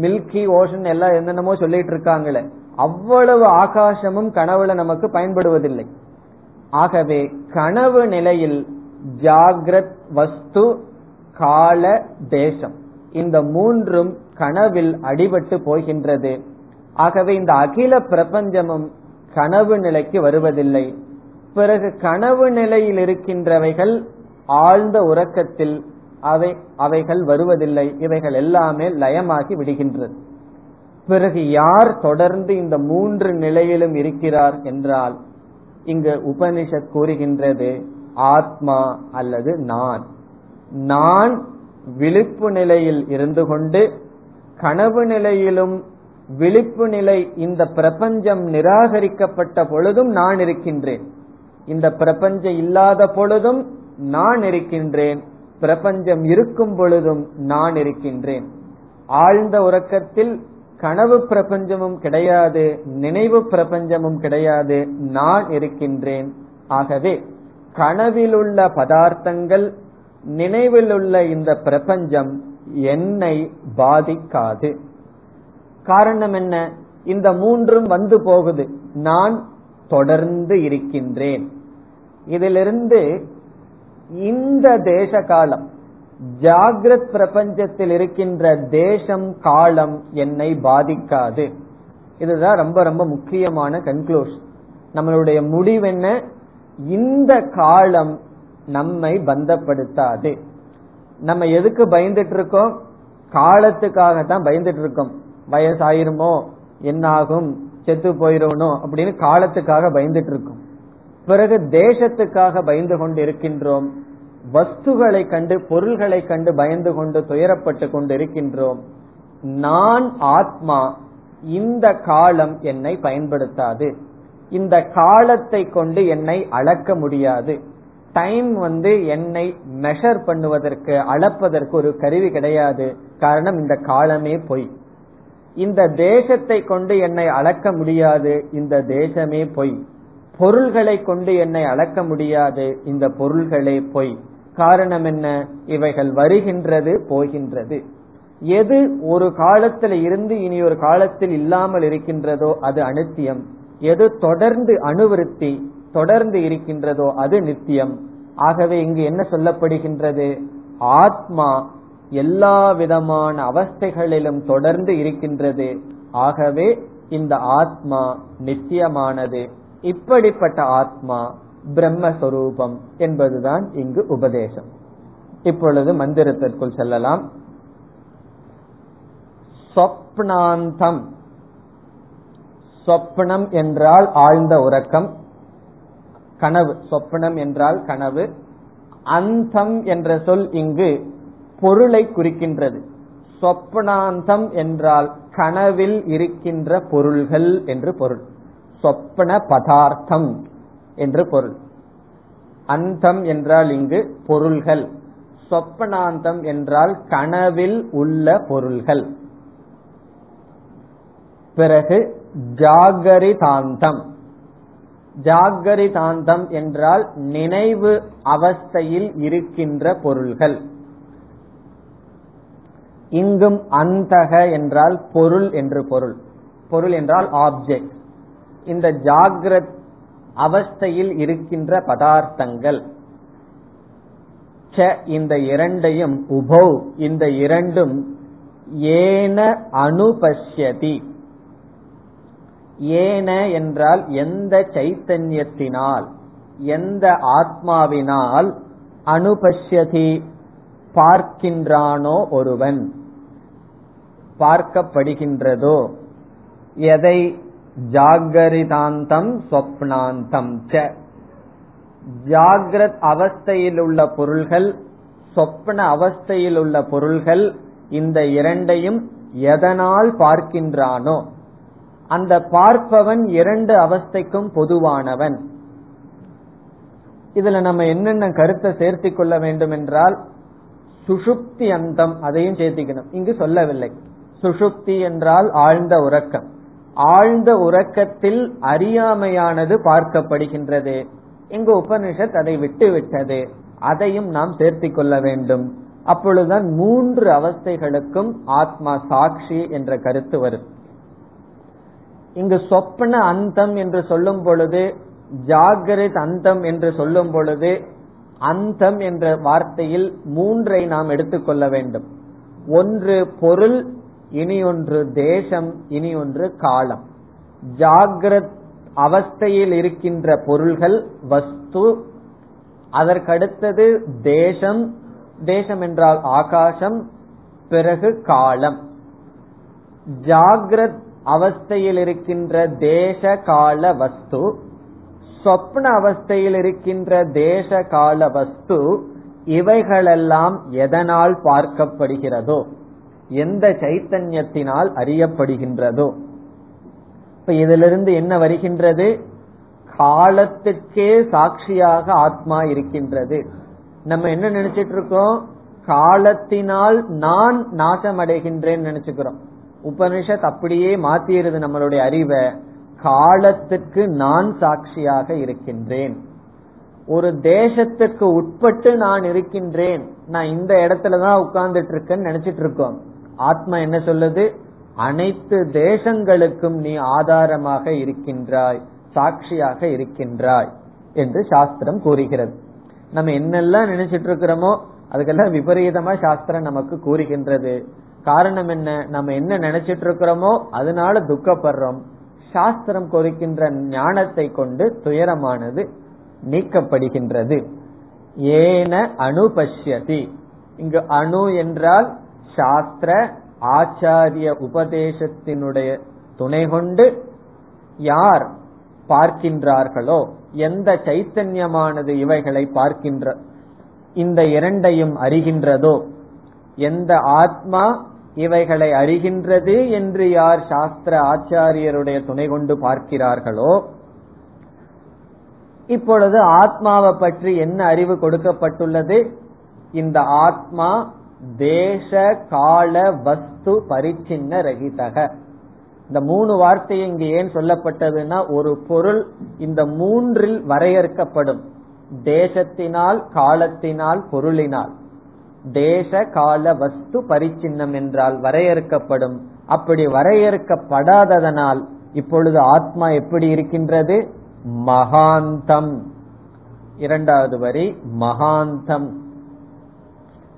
[SPEAKER 1] மில்கி ஓஷன் எல்லாம் என்னென்னமோ சொல்லிட்டு இருக்காங்களே அவ்வளவு ஆகாசமும் கனவுல நமக்கு பயன்படுவதில்லை. ஆகவே கனவு நிலையில் ஜாகிரத் வஸ்து கால தேசம் இந்த மூன்றும் கனவில் அடிபட்டு போகின்றது. ஆகவே இந்த அகில பிரபஞ்சமும் கனவு நிலைக்கு வருவதில்லை. பிறகு கனவு நிலையில் இருக்கின்றவைகள் ஆழ்ந்த உறக்கத்தில் அவை அவைகள் வருவதில்லை. இவைகள் எல்லாமே லயமாகி விடுகின்றது. பிறகு யார் தொடர்ந்து இந்த மூன்று நிலையிலும் இருக்கிறார் என்றால் இங்கு உபனிஷத் கூறுகின்றது ஆத்மா அல்லது நான். நான் விழிப்பு நிலையில் இருந்து கொண்டு கனவு நிலையிலும் விழிப்பு நிலை இந்த பிரபஞ்சம் நிராகரிக்கப்பட்ட பொழுதும் நான் இருக்கின்றேன். இந்த பிரபஞ்சம் இல்லாத பொழுதும் நான் இருக்கின்றேன். பிரபஞ்சம் இருக்கும் பொழுதும் நான் இருக்கின்றேன். ஆழ்ந்த உறக்கத்தில் கனவு பிரபஞ்சமும் கிடையாது நினைவு பிரபஞ்சமும் கிடையாது நான் இருக்கின்றேன். ஆகவே கனவிலுள்ள பதார்த்தங்கள் நினைவிலுள்ள இந்த பிரபஞ்சம் என்னை பாதிக்காது. காரணம் என்ன? இந்த மூன்றும் வந்து போகுது. நான் தொடர்ந்து இருக்கின்றேன். இதிலிருந்து இந்த தேச காலம் ஜாகிரத் பிரபஞ்சத்தில் இருக்கின்ற தேசம் காலம் என்னை பாதிக்காது. இதுதான் ரொம்ப ரொம்ப முக்கியமான கன்க்ளூஷன் நம்மளுடைய முடிவென்ன இந்த காலம் நம்மை பந்தப்படுத்தாது. நம்ம எதுக்கு பயந்துட்டு இருக்கோம்? காலத்துக்காக தான் பயந்துட்டு இருக்கோம். வயசாயிருமோ என்னாகும் செத்து போயிடணும் அப்படின்னு காலத்துக்காக பயந்துட்டு இருக்கும் பிறகு தேசத்துக்காக பயந்து கொண்டு இருக்கின்றோம் வஸ்துகளை கண்டு பொருள்களை கண்டு பயந்து கொண்டு துயரப்பட்டு கொண்டு இருக்கின்றோம் நான் ஆத்மா இந்த காலம் என்னை பயன்படுத்தாது. இந்த காலத்தை கொண்டு என்னை அளக்க முடியாது. டைம் வந்து என்னை மெஷர் பண்ணுவதற்கு அளப்பதற்கு ஒரு கருவி கிடையாது. காரணம் இந்த காலமே பொய். இந்த தேசத்தை கொண்டு என்னை அளக்க முடியாது இந்த தேசமே பொய். பொருள்களை கொண்டு என்னை அளக்க முடியாது இந்த பொருள்களே பொய். காரணம் என்ன? இவைகள் வருகின்றது போகின்றது. எது ஒரு காலத்தில் இருந்து இனி ஒரு காலத்தில் இல்லாமல் இருக்கின்றதோ அது அனித்தியம். எது தொடர்ந்து அணுவிருத்தி தொடர்ந்து இருக்கின்றதோ அது நித்தியம். ஆகவே இங்கு என்ன சொல்லப்படுகின்றது? ஆத்மா எல்லா விதமான அவஸ்தைகளிலும் தொடர்ந்து இருக்கின்றது. ஆகவே இந்த ஆத்மா நித்தியமானது. இப்படிப்பட்ட ஆத்மா பிரம்மஸ்வரூபம் என்பதுதான் இங்கு உபதேசம். இப்பொழுது மந்திரத்திற்குள் செல்லலாம். சொப்னாந்தம் சொப்னம் என்றால் ஆழ்ந்த உறக்கம். கனவு. சொப்னம் என்றால் கனவு. அந்தம் என்ற சொல் இங்கு பொருளை குறிக்கின்றது. சொப்னாந்தம் என்றால் கனவில் இருக்கின்ற பொருள்கள் என்று பொருள். சொப்பன பதார்த்தம் என்று பொருள். அந்தம் என்றால் இங்கு பொருள்கள். சொப்பனாந்தம் என்றால் கனவில் உள்ள பொருள்கள். பிறகு ஜாகரிதாந்தம். ஜாகரிதாந்தம் என்றால் நினைவு அவஸ்தையில் இருக்கின்ற பொருள்கள். இங்கும் அந்தக என்றால் பொருள் என்று பொருள். பொருள் என்றால் ஆப்ஜெக்ட் இந்த ஜாகிரத் அவஸ்தையில் இருக்கின்ற பதார்த்தங்கள். இந்த இரண்டையும் உபௌ இந்த இரண்டும் ஏன அனுபஷ்யதி. ஏன என்றால் எந்த சைத்தன்யத்தினால் எந்த ஆத்மாவினால் அனுபஷ்யதி. பார்க்கின்றானோ ஒருவன்? பார்க்கப்படுகின்றதோ? எதை? ஜாகரிதாந்தம் சொப்னாந்தம் ச. ஜாகிரத் அவஸ்தையில் உள்ள பொருள்கள் சொப்ன அவஸ்தையில் உள்ள பொருள்கள் இந்த இரண்டையும் எதனால் பார்க்கின்றானோ? அந்த பார்ப்பவன் இரண்டு அவஸ்தைக்கும் பொதுவானவன். இதுல நம்ம என்னென்ன கருத்தை சேர்த்தி கொள்ள வேண்டும் என்றால் சுஷுப்தி அந்தம் அதையும் சேர்த்திக்கணும். இங்கு சொல்லவில்லை. சுஷுப்தி என்றால் ஆழ்ந்த உறக்கம். ஆழ்ந்த உறக்கத்தில் அறியாமையானது பார்க்கப்படுகின்றது. இங்கு உபனிஷத் அதை விட்டு விட்டது அதையும் நாம் சேர்த்திக் கொள்ள வேண்டும். அப்பொழுதுதான் மூன்று அவஸ்தைகளுக்கும் ஆத்மா சாட்சி என்ற கருத்து வரும். இங்கு சொப்பன அந்தம் என்று சொல்லும் பொழுது ஜாகிரத் அந்தம் என்று சொல்லும் பொழுது அந்தம் என்ற வார்த்தையில் மூன்றை நாம் எடுத்துக்கொள்ள வேண்டும். ஒன்று பொருள் இனி ஒன்று தேசம் இனி ஒன்று காலம். ஜாகிரத் அவஸ்தையில் இருக்கின்ற பொருள்கள் வஸ்து அதற்கடுத்தது தேசம். தேசம் என்றால் ஆகாசம் பிறகு காலம். ஜாகிரத் அவஸ்தையில் இருக்கின்ற தேச கால வஸ்து சொப்ன அவஸ்தையில் இருக்கின்ற தேச கால வஸ்து இவைகளெல்லாம் எதனால் பார்க்கப்படுகிறதோ? எந்த சைத்தன்யத்தினால் அறியப்படுகின்றதோ? இப்ப இதிலிருந்து என்ன வருகின்றது? காலத்துக்கே சாட்சியாக ஆத்மா இருக்கின்றது. நம்ம என்ன நினைச்சிட்டு இருக்கோம் காலத்தினால் நான் நாசமடைகின்றேன் நினைச்சுக்கிறோம். உபனிஷத் அப்படியே மாத்திருது நம்மளுடைய அறிவை. காலத்துக்கு நான் சாட்சியாக இருக்கின்றேன். ஒரு தேசத்துக்கு உட்பட்டு நான் இருக்கின்றேன். நான் இந்த இடத்துலதான் உட்கார்ந்துட்டு இருக்கேன்னு நினைச்சிட்டு இருக்கோம் ஆத்மா என்ன சொல்லுது? அனைத்து தேசங்களுக்கும் நீ ஆதாரமாக இருக்கின்றாய் சாட்சியாக இருக்கின்றாய் என்று சாஸ்திரம் கூறுகிறது. நம்ம என்னெல்லாம் நினைச்சிட்டு இருக்கிறோமோ அதுக்கெல்லாம் விபரீதமா சாஸ்திரம் நமக்கு கூறுகின்றது. காரணம் என்ன? நம்ம என்ன நினைச்சிட்டு இருக்கிறோமோ அதனால துக்கப்படுறோம். சாஸ்திரம் கொடுக்கின்ற ஞானத்தை கொண்டு துயரமானது நீக்கப்படுகின்றது. ஏன அனுபஷ்யதி. இங்கு அணு என்றால் சாஸ்திர ஆச்சாரிய உபதேசத்தினுடைய துணை கொண்டு யார் பார்க்கின்றார்களோ எந்த சைத்தன்யமானது இவைகளை பார்க்கின்ற இந்த இரண்டையும் அறிகின்றதோ எந்த ஆத்மா இவைகளை அறிகின்றது என்று யார் சாஸ்திர ஆச்சாரியருடைய துணை கொண்டு பார்க்கிறார்களோ இப்பொழுது ஆத்மாவை பற்றி என்ன அறிவு கொடுக்கப்பட்டுள்ளது? இந்த ஆத்மா தேச கால வஸ்து பரிச்சின்ன ரகிதக. இந்த மூணு வார்த்தை இங்கு ஏன் சொல்லப்பட்டதுன்னா ஒரு பொருள் இந்த மூன்றில் வரையறுக்கப்படும். தேசத்தினால் காலத்தினால் பொருளினால். தேச கால வஸ்து பரிச்சின்னம் என்றால் வரையறுக்கப்படும். அப்படி வரையறுக்கப்படாததனால் இப்பொழுது ஆத்மா எப்படி இருக்கின்றது? மகாந்தம். இரண்டாவது வரி மகாந்தம்.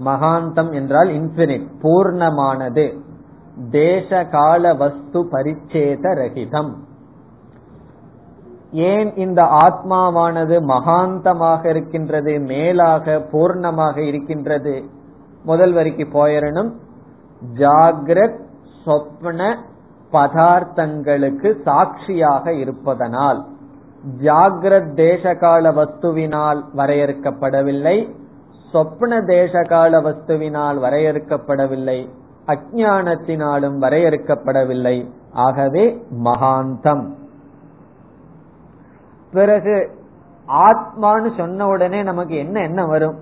[SPEAKER 1] மகாந்தம் என்றால் இன்பினிட் பூர்ணமானது. தேச கால வஸ்து பரிச்சேத ரகிதம். ஏன் இந்த ஆத்மாவானது மகாந்தமாக இருக்கின்றது மேலாக பூர்ணமாக இருக்கின்றது? முதல் வரிக்கு போயிடணும் ஜாகிரத் சொப்ன பதார்த்தங்களுக்கு சாட்சியாக இருப்பதனால் ஜாகிரத் தேசகால வஸ்துவினால் வரையறுக்கப்படவில்லை சொப்ன தேசகால வஸ்துவினால் வரையறுக்கப்படவில்லை அஜானத்தினாலும் வரையறுக்கப்படவில்லை. ஆகவே மகாந்தம். பிறகு ஆத்மான்னு சொன்ன உடனே நமக்கு என்ன என்ன வரும்?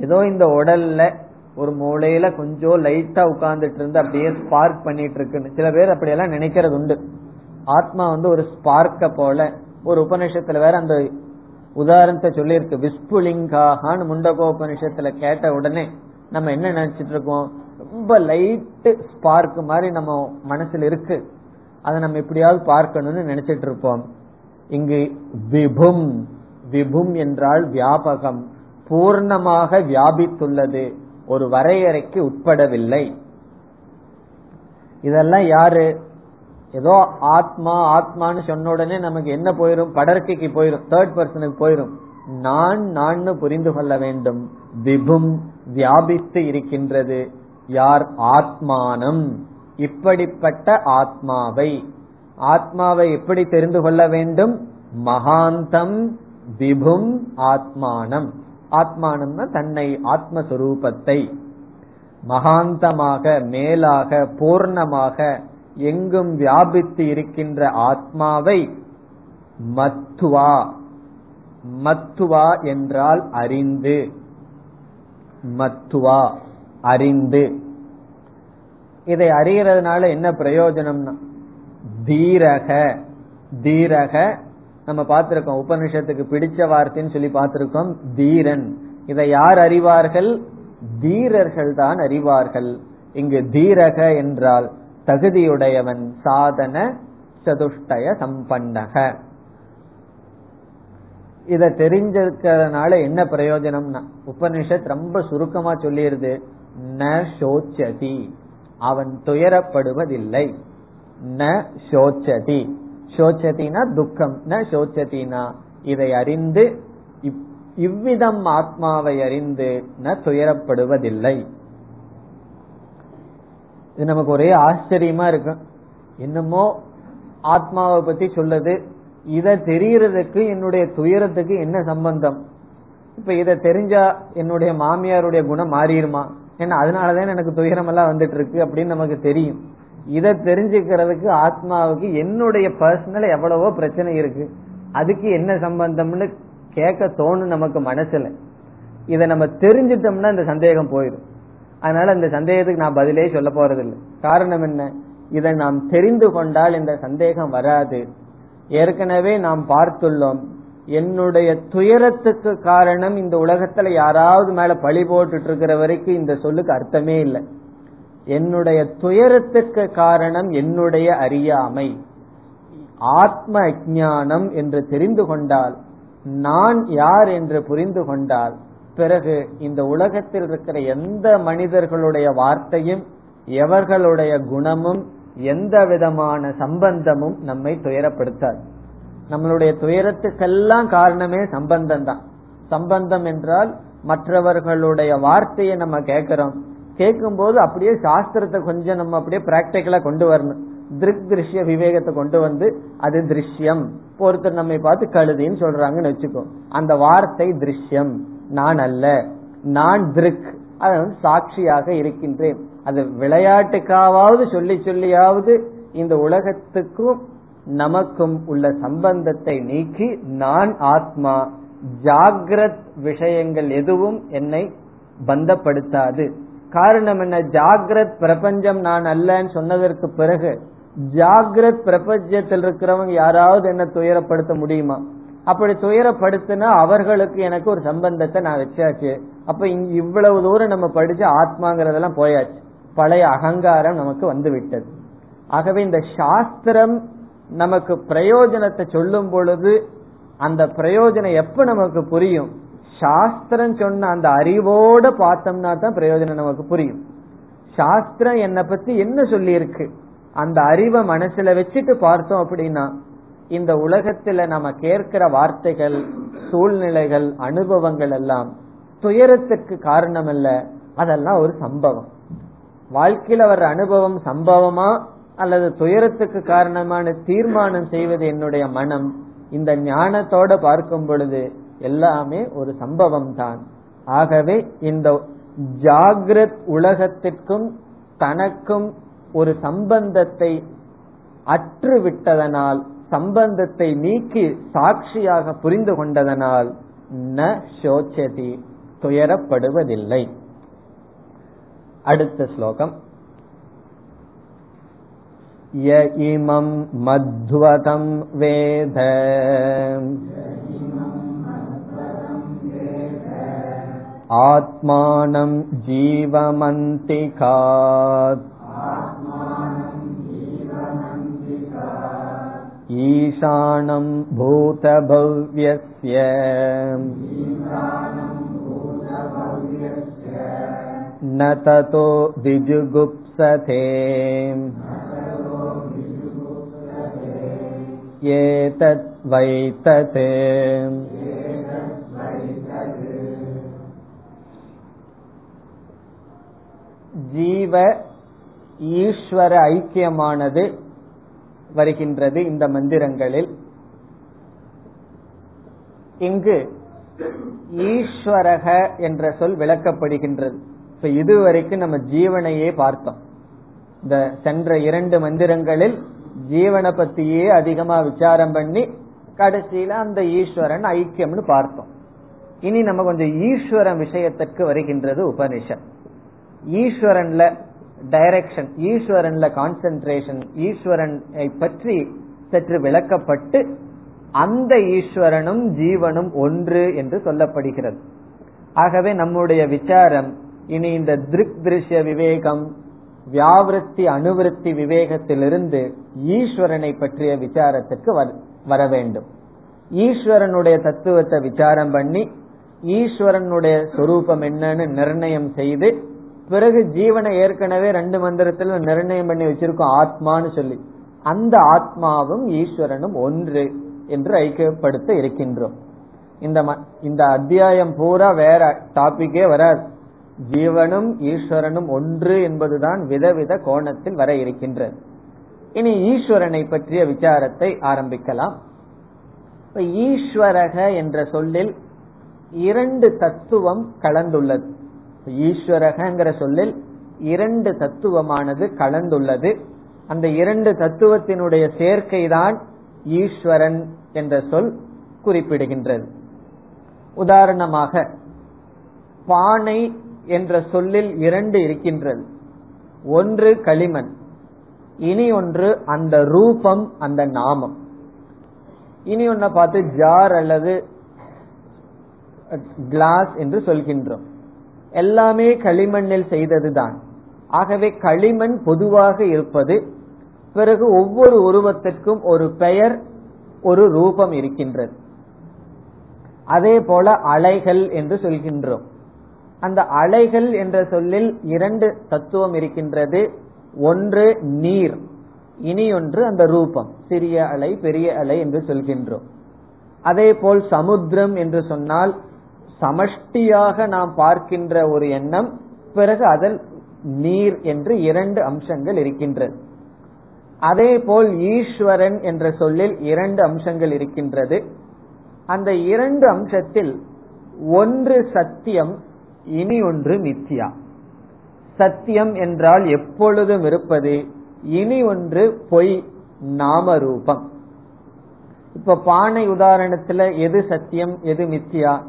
[SPEAKER 1] ஏதோ இந்த உடல்ல ஒரு மூளையில கொஞ்சம் லைட்டா உட்கார்ந்துட்டு இருந்து அப்படியே ஸ்பார்க் பண்ணிட்டு இருக்குன்னு. சில பேர் அப்படியெல்லாம் நினைக்கிறது உண்டு. ஆத்மா வந்து ஒரு ஸ்பார்க்க போல ஒரு உபநிஷத்துல வேற அந்த உதாரணத்தை சொல்லியிருக்கு. விஸ்புலிங்காகான்னு முண்டகோபனிஷத்துல கேட்ட உடனே நம்ம என்ன நினைச்சிட்டு இருக்கோம்? ரொம்ப லைட்டு ஸ்பார்க் மாதிரி நம்ம மனசுல இருக்கு. அதை நம்ம எப்படியாவது பார்க்கணும்னு நினைச்சிட்டு இருப்போம். இங்கு விபும் விபும் என்றால் வியாபகம் பூர்ணமாக வியாபித்துள்ளது ஒரு வரையறைக்கு உட்படவில்லை. இதெல்லாம் யாரு? ஏதோ ஆத்மா ஆத்மான்னு சொன்ன உடனே நமக்கு என்ன போயிரும்? படர்க்கைக்கு போயிரும் தேர்ட் பர்சனுக்கு போயிரும். நான் நான் புரிந்து கொள்ள வேண்டும். விபும் வியாபித்து இருக்கின்றது. யார்? ஆத்மானம். இப்படிப்பட்ட ஆத்மாவை ஆத்மாவை எப்படி தெரிந்து கொள்ள வேண்டும்? மகாந்தம் விபும் ஆத்மானம். ஆத்மானம்னா தன்னை ஆத்மஸ்வரூபத்தை. மகாந்தமாக மேலாக பூர்ணமாக எங்கும் வியாபித்து இருக்கின்ற ஆத்மாவை மத்துவா. மத்துவா என்றால் அறிந்து. மத்துவா அறிந்து. இதை அறிகிறதுனால என்ன பிரயோஜனம்னா தீரக தீரக நம்ம பார்த்திருக்கோம். உபனிஷத்துக்கு பிடிச்ச வார்த்தைன்னு சொல்லி பார்த்திருக்கோம் தீரன். இதை யார் அறிவார்கள்? தீரர்கள் தான் அறிவார்கள். இங்கு தீரக என்றால் தகுதியுடையவன் சாதன சதுஷ்டய சம்பன்னக. இத தெரிஞ்சிருக்கிறதுனால என்ன பிரயோஜனம்னா உபனிஷத் ரொம்ப சுருக்கமா சொல்லிருது ந சோச்சதி. அவன் துயரப்படுவதில்லை. ந சோச்சதி. சோச்சதினா துக்கம். ந சோச்சதினா இதை அறிந்து இவ்விதம் ஆத்மாவை அறிந்து ந துயரப்படுவதில்லை. இது நமக்கு ஒரே ஆச்சரியமா இருக்கும். என்னமோ ஆத்மாவை பத்தி சொல்லுது. இத தெரியறதுக்கு என்னுடைய துயரத்துக்கு என்ன சம்பந்தம்? இப்ப இத தெரிஞ்சா என்னுடைய மாமியாருடைய குணம் மாறிடுமா? ஏன்னா அதனாலதான் எனக்கு துயரம் எல்லாம் வந்துட்டு இருக்கு அப்படின்னு நமக்கு தெரியும். இதை தெரிஞ்சுக்கிறதுக்கு ஆத்மாவுக்கு என்னுடைய பர்சனல் எவ்வளவோ பிரச்சனை இருக்கு. அதுக்கு என்ன சம்பந்தம்னு கேட்க தோணும் நமக்கு மனசுல. இதை நம்ம தெரிஞ்சிட்டோம்னா இந்த சந்தேகம் போயிடும். அதனால இந்த சந்தேகத்துக்கு நான் பதிலே சொல்ல போறதில்லை. காரணம் என்ன? இதை நாம் தெரிந்து கொண்டால் இந்த சந்தேகம் வராது. ஏற்கனவே நாம் பார்த்துள்ளோம். என்னுடைய துயரத்துக்கு காரணம் இந்த உலகத்துல யாராவது மேல பழி போட்டுட்டு இருக்கிற வரைக்கும் இந்த சொல்லுக்கு அர்த்தமே இல்லை. என்னுடைய துயரத்துக்கு காரணம் என்னுடைய அறியாமை. ஆத்ம அஜானம் என்று தெரிந்து கொண்டால் நான் யார் என்று புரிந்து கொண்டால் பிறகு இந்த உலகத்தில் இருக்கிற எந்த மனிதர்களுடைய வார்த்தையும் எவர்களுடைய குணமும் எந்த விதமான சம்பந்தமும் நம்மை துயரப்படுத்தாது. நம்மளுடைய துயரத்துக்கெல்லாம் காரணமே சம்பந்தம் தான் சம்பந்தம் என்றால் மற்றவர்களுடைய வார்த்தையை நம்ம கேட்கிறோம். கேட்கும் போது அப்படியே சாஸ்திரத்தை கொஞ்சம் நம்ம அப்படியே பிராக்டிக்கலா கொண்டு வரணும். திருக் திருஷ்ய விவேகத்தை கொண்டு வந்து அது திருஷ்யம். ஒருத்தர் நம்மை பார்த்து கழுதின்னு சொல்றாங்கன்னு வச்சுக்கோ. அந்த வார்த்தை திருஷ்யம். நான் அல்ல. நான் திருக். அது வந்து சாட்சியாக இருக்கின்றேன். அது விளையாட்டுக்காவது சொல்லி சொல்லியாவது இந்த உலகத்துக்கும் நமக்கும் உள்ள சம்பந்தத்தை நீக்கி நான் ஆத்மா. ஜாகிரத் விஷயங்கள் எதுவும் என்னை பந்தப்படுத்தாது. காரணம் என்ன? ஜாகிரத் பிரபஞ்சம் நான் அல்லன்னு சொன்னதற்கு பிறகு ஜாகிரத் பிரபஞ்சத்தில் இருக்கிறவங்க யாராவது என்ன துயரப்படுத்த முடியுமா? அப்படி துயரப்படுத்தினா அவர்களுக்கு எனக்கு ஒரு சம்பந்தத்தை நான் வச்சாச்சு. அப்ப இவ்வளவு தூரம் நம்ம படிச்சு ஆத்மாங்கிறதெல்லாம் போயாச்சு. பழைய அகங்காரம் நமக்கு வந்து விட்டது ஆகவே இந்த சாஸ்திரம் நமக்கு பிரயோஜனத்தை சொல்லும் பொழுது அந்த பிரயோஜனம் எப்ப நமக்கு புரியும்? சாஸ்திரம் சொன்ன அந்த அறிவோட பார்த்தோம்னா தான் பிரயோஜனம் நமக்கு புரியும். சாஸ்திரம் என்னை பத்தி என்ன சொல்லி இருக்கு அந்த அறிவை மனசுல வச்சுட்டு பார்த்தோம் அப்படின்னா இந்த உலகத்துல நம்ம கேட்கிற வார்த்தைகள் சூழ்நிலைகள் அனுபவங்கள் எல்லாம் துயரத்துக்கு காரணம் அல்ல. அதெல்லாம் ஒரு சம்பவம். வாழ்க்கையில வர்ற அனுபவம் சம்பவமா அல்லது துயரத்துக்கு காரணமான தீர்மானம் செய்வது என்னுடைய மனம் இந்த ஞானத்தோட பார்க்கும் பொழுது எல்லாமே ஒரு சம்பவம் தான் ஆகவே இந்த ஜாகிரத் உலகத்திற்கும் தனக்கும் ஒரு சம்பந்தத்தை அற்று விட்டதனால் சம்பந்தத்தை நீக்கி சாட்சியாக புரிந்து கொண்டதனால் ந சோச்சதி துயரப்படுவதில்லை அடுத்த ஸ்லோகம் य इमं मध्वतं वेद आत्मानं जीवमन्तिकात् ईशानं भूतभव्यस्य न ततो विजुगुप्सते एतत् ஜீவ ஈஸ்வர ஐக்கியமானது வருகின்றது இந்த மந்திரங்களில். இங்கு ஈஸ்வரக என்ற சொல் விளக்கப்படுகின்றது. இப்ப இதுவரைக்கும் நம்ம ஜீவனையே பார்த்தோம். இந்த சென்ற இரண்டு மந்திரங்களில் ஜீவனை பத்தியே அதிகமா விசாரம் பண்ணி கடைசியில அந்த ஈஸ்வரன் ஐக்கியம்னு பார்த்தோம். இனி நம்ம கொஞ்சம் ஈஸ்வரன் விஷயத்திற்கு வருகின்றது உபனிஷத். ஈஸ்வரன்ல டைரக்ஷன் ஈஸ்வரன்ல கான்சென்ட்ரேஷன் ஈஸ்வரனை பற்றி சற்று விளக்கப்பட்டு அந்த ஈஸ்வரனும் ஜீவனும் ஒன்று என்று சொல்லப்படுகிறது. ஆகவே நம்முடைய விசாரம் இனி இந்த திருக் திருஷ்ய விவேகம் வியாவிருத்தி அணுவிருத்தி விவேகத்திலிருந்து ஈஸ்வரனை பற்றிய விசாரத்துக்கு வர வேண்டும். ஈஸ்வரனுடைய தத்துவத்தை விசாரம் பண்ணி ஈஸ்வரனுடைய சொரூபம் என்னன்னு நிர்ணயம் செய்து பிறகு ஜீவனை ஏற்கனவே ரெண்டு மந்திரத்துல நிர்ணயம் பண்ணி வச்சிருக்கோம் ஆத்மான்னு சொல்லி. அந்த ஆத்மாவும் ஈஸ்வரனும் ஒன்று என்று ஐக்கியப்படுத்த இருக்கின்றோம். இந்த இந்த அத்தியாயம் பூரா வேற டாபிக்கே வராது. ஜீவனும் ஈஸ்வரனும் ஒன்று என்பதுதான் விதவித கோணத்தில் வர இருக்கின்றது. இனி ஈஸ்வரனை பற்றிய விசாரத்தை ஆரம்பிக்கலாம். ஈஸ்வரக என்ற சொல்லில் இரண்டு தத்துவம் கலந்துள்ளது. ஈஸ்வரகங்கிற சொல்லில் இரண்டு தத்துவமானது கலந்துள்ளது. அந்த இரண்டு தத்துவத்தினுடைய சேர்க்கைதான் ஈஸ்வரன் என்ற சொல் குறிப்பிடுகின்றது. உதாரணமாக பானை என்ற சொல்லில் இரண்டு இருக்கின்றது. ஒன்று களிமண் இனி ஒன்று அந்த ரூபம் அந்த நாமம். இனி ஒன்ன பார்த்து ஜார் அல்லது கிளாஸ் என்று சொல்கின்றோம். எல்லாமே களிமண்ணில் செய்ததுதான். ஆகவே களிமண் பொதுவாக இருப்பது பிறகு ஒவ்வொரு உருவத்திற்கும் ஒரு பெயர் ஒரு ரூபம் இருக்கின்றது. அதே போல அலைகள் என்று சொல்கின்றோம். அந்த அலைகள் என்ற சொல்லில் இரண்டு தத்துவம் இருக்கின்றது. ஒன்று நீர் இனி ஒன்று அந்த ரூபம். சிறிய அலை பெரிய அலை என்று சொல்கின்றோம். அதே போல் சமுத்திரம் என்று சொன்னால் சமஷ்டியாக நாம் பார்க்கின்ற ஒரு எண்ணம் பிறகு அதில் நீர் என்று இரண்டு அம்சங்கள் இருக்கின்றது அதே போல் ஈஸ்வரன் என்ற சொல்லில் இரண்டு அம்சங்கள் இருக்கின்றது. அந்த இரண்டு அம்சத்தில் ஒன்று சத்தியம் இனி ஒன்று மித்தியா சத்தியம் என்றால் எப்பொழுதும் இருப்பது இனி ஒன்று பொய் நாம ரூபம் இப்ப பானை உதாரணத்துல எது சத்தியம் எது மித்தியா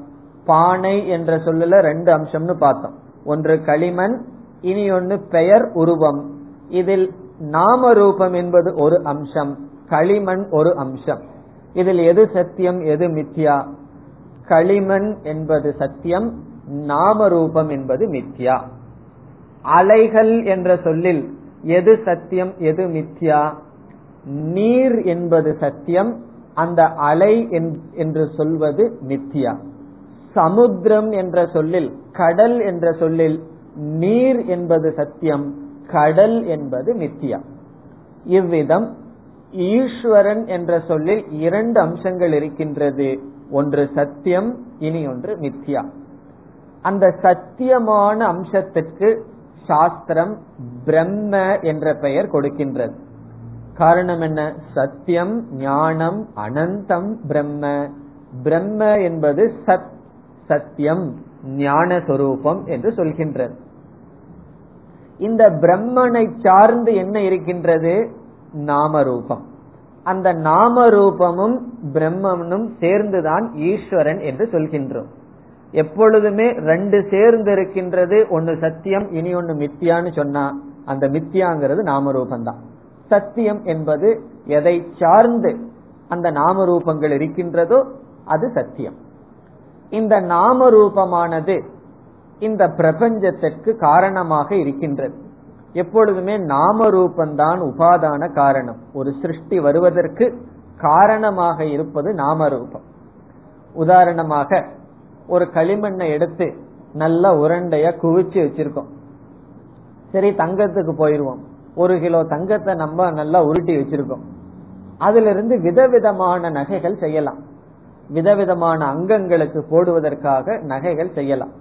[SPEAKER 1] பானை என்ற சொல்லல ரெண்டு அம்சம்னு பார்த்தோம். ஒன்று களிமண் இனி ஒன்று பெயர் உருவம். இதில் நாம ரூபம் என்பது ஒரு அம்சம் களிமண் ஒரு அம்சம். இதில் எது சத்தியம் எது மித்யா? களிமண் என்பது சத்தியம் நாம ரூபம் என்பது மித்யா. அலைகள் என்ற சொல்லில் எது சத்தியம் எது மித்யா? நீர் என்பது சத்தியம் அந்த அலை என்று சொல்வது மித்யா. சமுத்திரம் என்ற சொல்லில் கடல் என்ற சொல்லில் நீர் என்பது சத்தியம் கடல் என்பது மித்தியா. இவ்விதம் ஈஸ்வரன் என்ற சொல்லில் இரண்டு அம்சங்கள் இருக்கின்றது. ஒன்று சத்தியம் இனி ஒன்று மித்யா அந்த சத்தியமான அம்சத்திற்கு சாஸ்திரம் பிரம்ம என்ற பெயர் கொடுக்கின்றது. காரணம் என்ன? சத்தியம் ஞானம் அனந்தம் பிரம்ம. பிரம்ம என்பது சத் சத்தியம் ஞான சொரூபம் என்று சொல்கின்றது. இந்த பிரம்மனை சார்ந்து என்ன இருக்கின்றது? நாமரூபம். அந்த நாமரூபமும் பிரம்மனும் சேர்ந்துதான் ஈஸ்வரன் என்று சொல்கின்றோம். எப்பொழுதுமே ரெண்டு சேர்ந்து இருக்கின்றது. ஒன்னு சத்தியம் இனி ஒன்னு மித்தியான்னு சொன்னா அந்த மித்தியாங்கிறது நாமரூபம்தான். சத்தியம் என்பது எதை சார்ந்து அந்த நாமரூபங்கள் இருக்கின்றதோ அது சத்தியம். இந்த நாம ரூபமானது இந்த பிரபஞ்சத்திற்கு காரணமாக இருக்கின்றது. எப்பொழுதுமே நாம ரூபந்தான் உபாதான காரணம். ஒரு சிருஷ்டி வருவதற்கு காரணமாக இருப்பது நாம ரூபம் உதாரணமாக ஒரு களிமண்ணை எடுத்து நல்ல உரண்டைய குவிச்சு வச்சிருக்கோம். சரி தங்கத்துக்கு போயிருவோம். ஒரு கிலோ தங்கத்தை நம்ம நல்லா உருட்டி வச்சிருக்கோம். அதுல இருந்து விதவிதமான நகைகள் செய்யலாம். விதவிதமான அங்கங்களுக்கு போடுவதற்காக நகைகள் செய்யலாம்.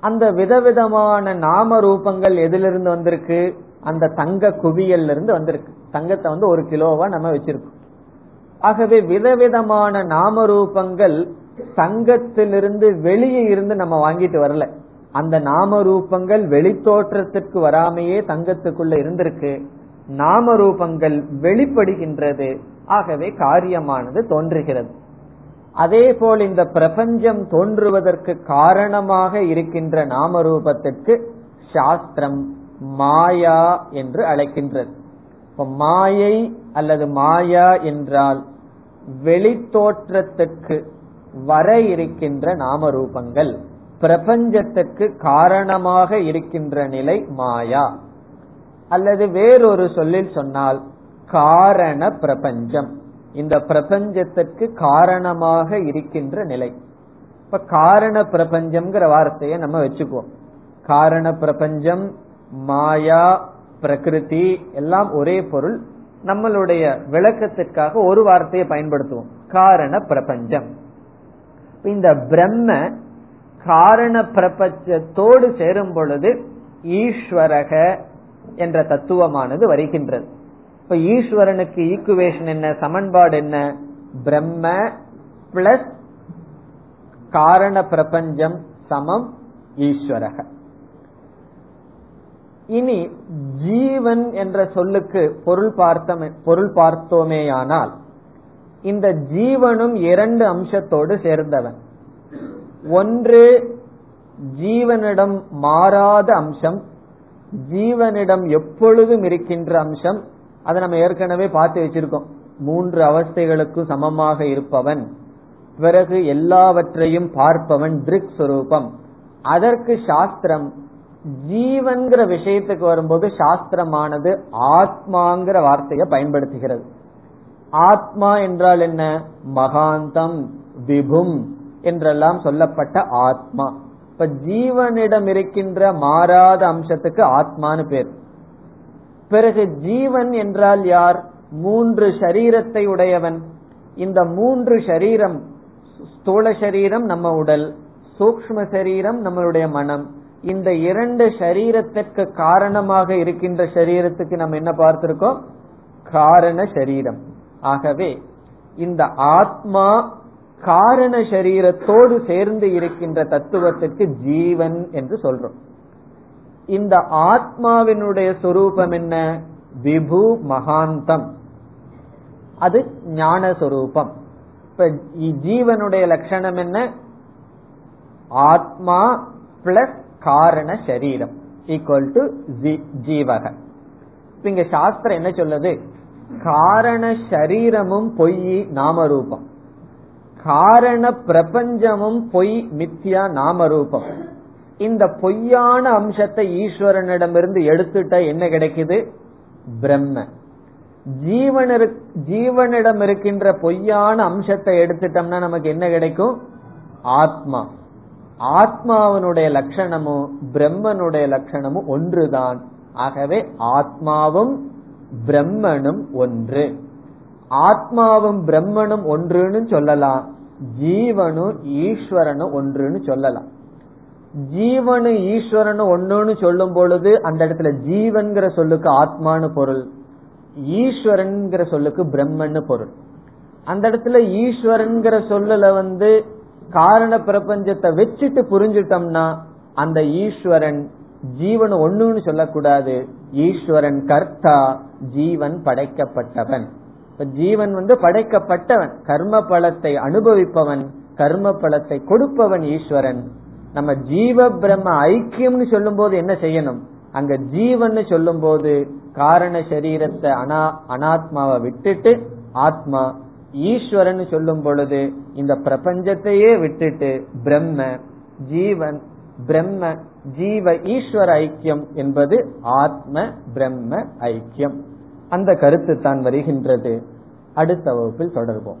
[SPEAKER 1] அந்த விதவிதமான நாம ரூபங்கள் எதிலிருந்து வந்திருக்கு? அந்த தங்க குவியல்ல இருந்து வந்திருக்கு. தங்கத்தை வந்து ஒரு கிலோவா நம்ம வச்சிருக்கோம். ஆகவே விதவிதமான நாம ரூபங்கள் தங்கத்திலிருந்து வெளியே இருந்து நம்ம வாங்கிட்டு வரல. அந்த நாம ரூபங்கள் வெளித்தோற்றத்திற்கு வராமையே தங்கத்துக்குள்ள இருந்திருக்கு. நாம ரூபங்கள் வெளிப்படுகின்றது. ஆகவே காரியமானது தோன்றுகிறது. அதே போல் இந்த பிரபஞ்சம் தோன்றுவதற்கு காரணமாக இருக்கின்ற நாம ரூபத்திற்கு சாஸ்திரம் மாயா என்று அழைக்கின்றது. மாயை அல்லது மாயா என்றால் வெளித்தோற்றத்துக்கு வர இருக்கின்ற நாம ரூபங்கள் பிரபஞ்சத்துக்கு காரணமாக இருக்கின்ற நிலை மாயா. அல்லது வேறொரு சொல்லில் சொன்னால் காரண பிரபஞ்சம். இந்த பிரபஞ்சத்திற்கு காரணமாக இருக்கின்ற நிலை. இப்ப காரண பிரபஞ்சம்ங்கிற வார்த்தையை நம்ம வச்சுக்குவோம். காரண பிரபஞ்சம் மாயா பிரகிருதி எல்லாம் ஒரே பொருள். நம்மளுடைய விளக்கத்திற்காக ஒரு வார்த்தையை பயன்படுத்துவோம். காரண பிரபஞ்சம். இந்த பிரம்ம காரண பிரபஞ்சத்தோடு சேரும் பொழுது ஈஸ்வரக என்ற தத்துவமானது வருகின்றது. இப்ப ஈஸ்வரனுக்கு ஈக்குவேஷன் என்ன? சமன்பாடு என்ன? பிரம்ம பிளஸ் காரண பிரபஞ்சம் சமம் ஈஸ்வரக. இனி ஜீவன் என்ற சொல்லுக்கு பொருள் பார்த்த பொருள் பார்த்தோமேயானால் இந்த ஜீவனும் இரண்டு அம்சத்தோடு சேர்ந்தவன். ஒன்று ஜீவனிடம் மாறாத அம்சம் ஜீவனிடம் எப்பொழுதும் இருக்கின்ற அம்சம் அதை நம்ம ஏற்கனவே பார்த்து வச்சிருக்கோம். மூன்று அவஸ்தைகளுக்கு சமமாக இருப்பவன் பிறகு எல்லாவற்றையும் பார்ப்பவன் திருக் சுரூபம் அதற்கு சாஸ்திரம் ஜீவன்கிற விஷயத்துக்கு வரும்போது சாஸ்திரமானது ஆத்மாங்கிற வார்த்தையை பயன்படுத்துகிறது. ஆத்மா என்றால் என்ன? மகாந்தம் விபும் என்றெல்லாம் சொல்லப்பட்ட ஆத்மா. இப்ப ஜீவனிடம் இருக்கின்ற மாறாத அம்சத்துக்கு ஆத்மானு பேர். பிறகு ஜீவன் என்றால் யார்? மூன்று ஷரீரத்தை உடையவன். இந்த மூன்று ஷரீரம் ஸ்தூல சரீரம் நம்ம உடல் சூக்ம சரீரம் நம்மளுடைய மனம். இந்த இரண்டு சரீரத்திற்கு காரணமாக இருக்கின்ற சரீரத்துக்கு நம்ம என்ன பார்த்திருக்கோம்? காரண சரீரம். ஆகவே இந்த ஆத்மா காரண சரீரத்தோடு சேர்ந்து இருக்கின்ற தத்துவத்திற்கு ஜீவன் என்று சொல்றோம். இந்த ஆத்மாவினுடைய சொரூபம் என்ன? விபு மகாந்தம். அது ஞான சொரூபம் இப்ப ஜீவனுடைய லட்சணம் என்ன? ஆத்மா பிளஸ் காரண சரீரம் ஈக்குவல் டு ஜீவக. இங்க சாஸ்திரம் என்ன சொல்லுது? காரண சரீரமும் பொய் நாமரூபம். காரண பிரபஞ்சமும் பொய் மித்தியா நாமரூபம். இந்த பொய்யான அம்சத்தை ஈஸ்வரனிடமிருந்து எடுத்துட்டா என்ன கிடைக்குது? பிரம்ம. ஜீவன் ஜீவனிடம் இருக்கின்ற பொய்யான அம்சத்தை எடுத்துட்டோம்னா நமக்கு என்ன கிடைக்கும்? ஆத்மா. ஆத்மாவனுடைய லட்சணமும் பிரம்மனுடைய லட்சணமும் ஒன்றுதான். ஆகவே ஆத்மாவும் பிரம்மனும் ஒன்று. ஆத்மாவும் பிரம்மனும் ஒன்றுன்னு சொல்லலாம். ஜீவனும் ஈஸ்வரனும் ஒன்றுன்னு சொல்லலாம். ஜீவனு ஈஸ்வரனு ஒன்னுன்னு சொல்லும் பொழுது அந்த இடத்துல ஜீவன்கிற சொல்லுக்கு ஆத்மானு பொருள் ஈஸ்வரன்கிற சொல்லுக்கு பிரம்மன்னு பொருள். அந்த இடத்துல ஈஸ்வரன்கிற சொல்லுல வந்து காரண பிரபஞ்சத்தை வச்சுட்டு புரிஞ்சுட்டோம்னா அந்த ஈஸ்வரன் ஜீவன் ஒண்ணுன்னு சொல்லக்கூடாது. ஈஸ்வரன் கர்த்தா ஜீவன் படைக்கப்பட்டவன். ஜீவன் வந்து படைக்கப்பட்டவன். கர்ம பலத்தை அனுபவிப்பவன் கர்ம பலத்தை கொடுப்பவன் ஈஸ்வரன். நம்ம ஜீவ பிரம்ம ஐக்கியம்னு சொல்லும் போது என்ன செய்யணும்? அங்க ஜீவன் சொல்லும் போது காரண சரீரத்தை அனா அனாத்மாவை விட்டுட்டு ஆத்மா ஈஸ்வரன் சொல்லும் பொழுது இந்த பிரபஞ்சத்தையே விட்டுட்டு பிரம்ம ஜீவன் பிரம்ம ஜீவ ஈஸ்வர ஐக்கியம் என்பது ஆத்ம பிரம்ம ஐக்கியம். அந்த கருத்து தான் வருகின்றது. அடுத்த வகுப்பில் தொடர்போம்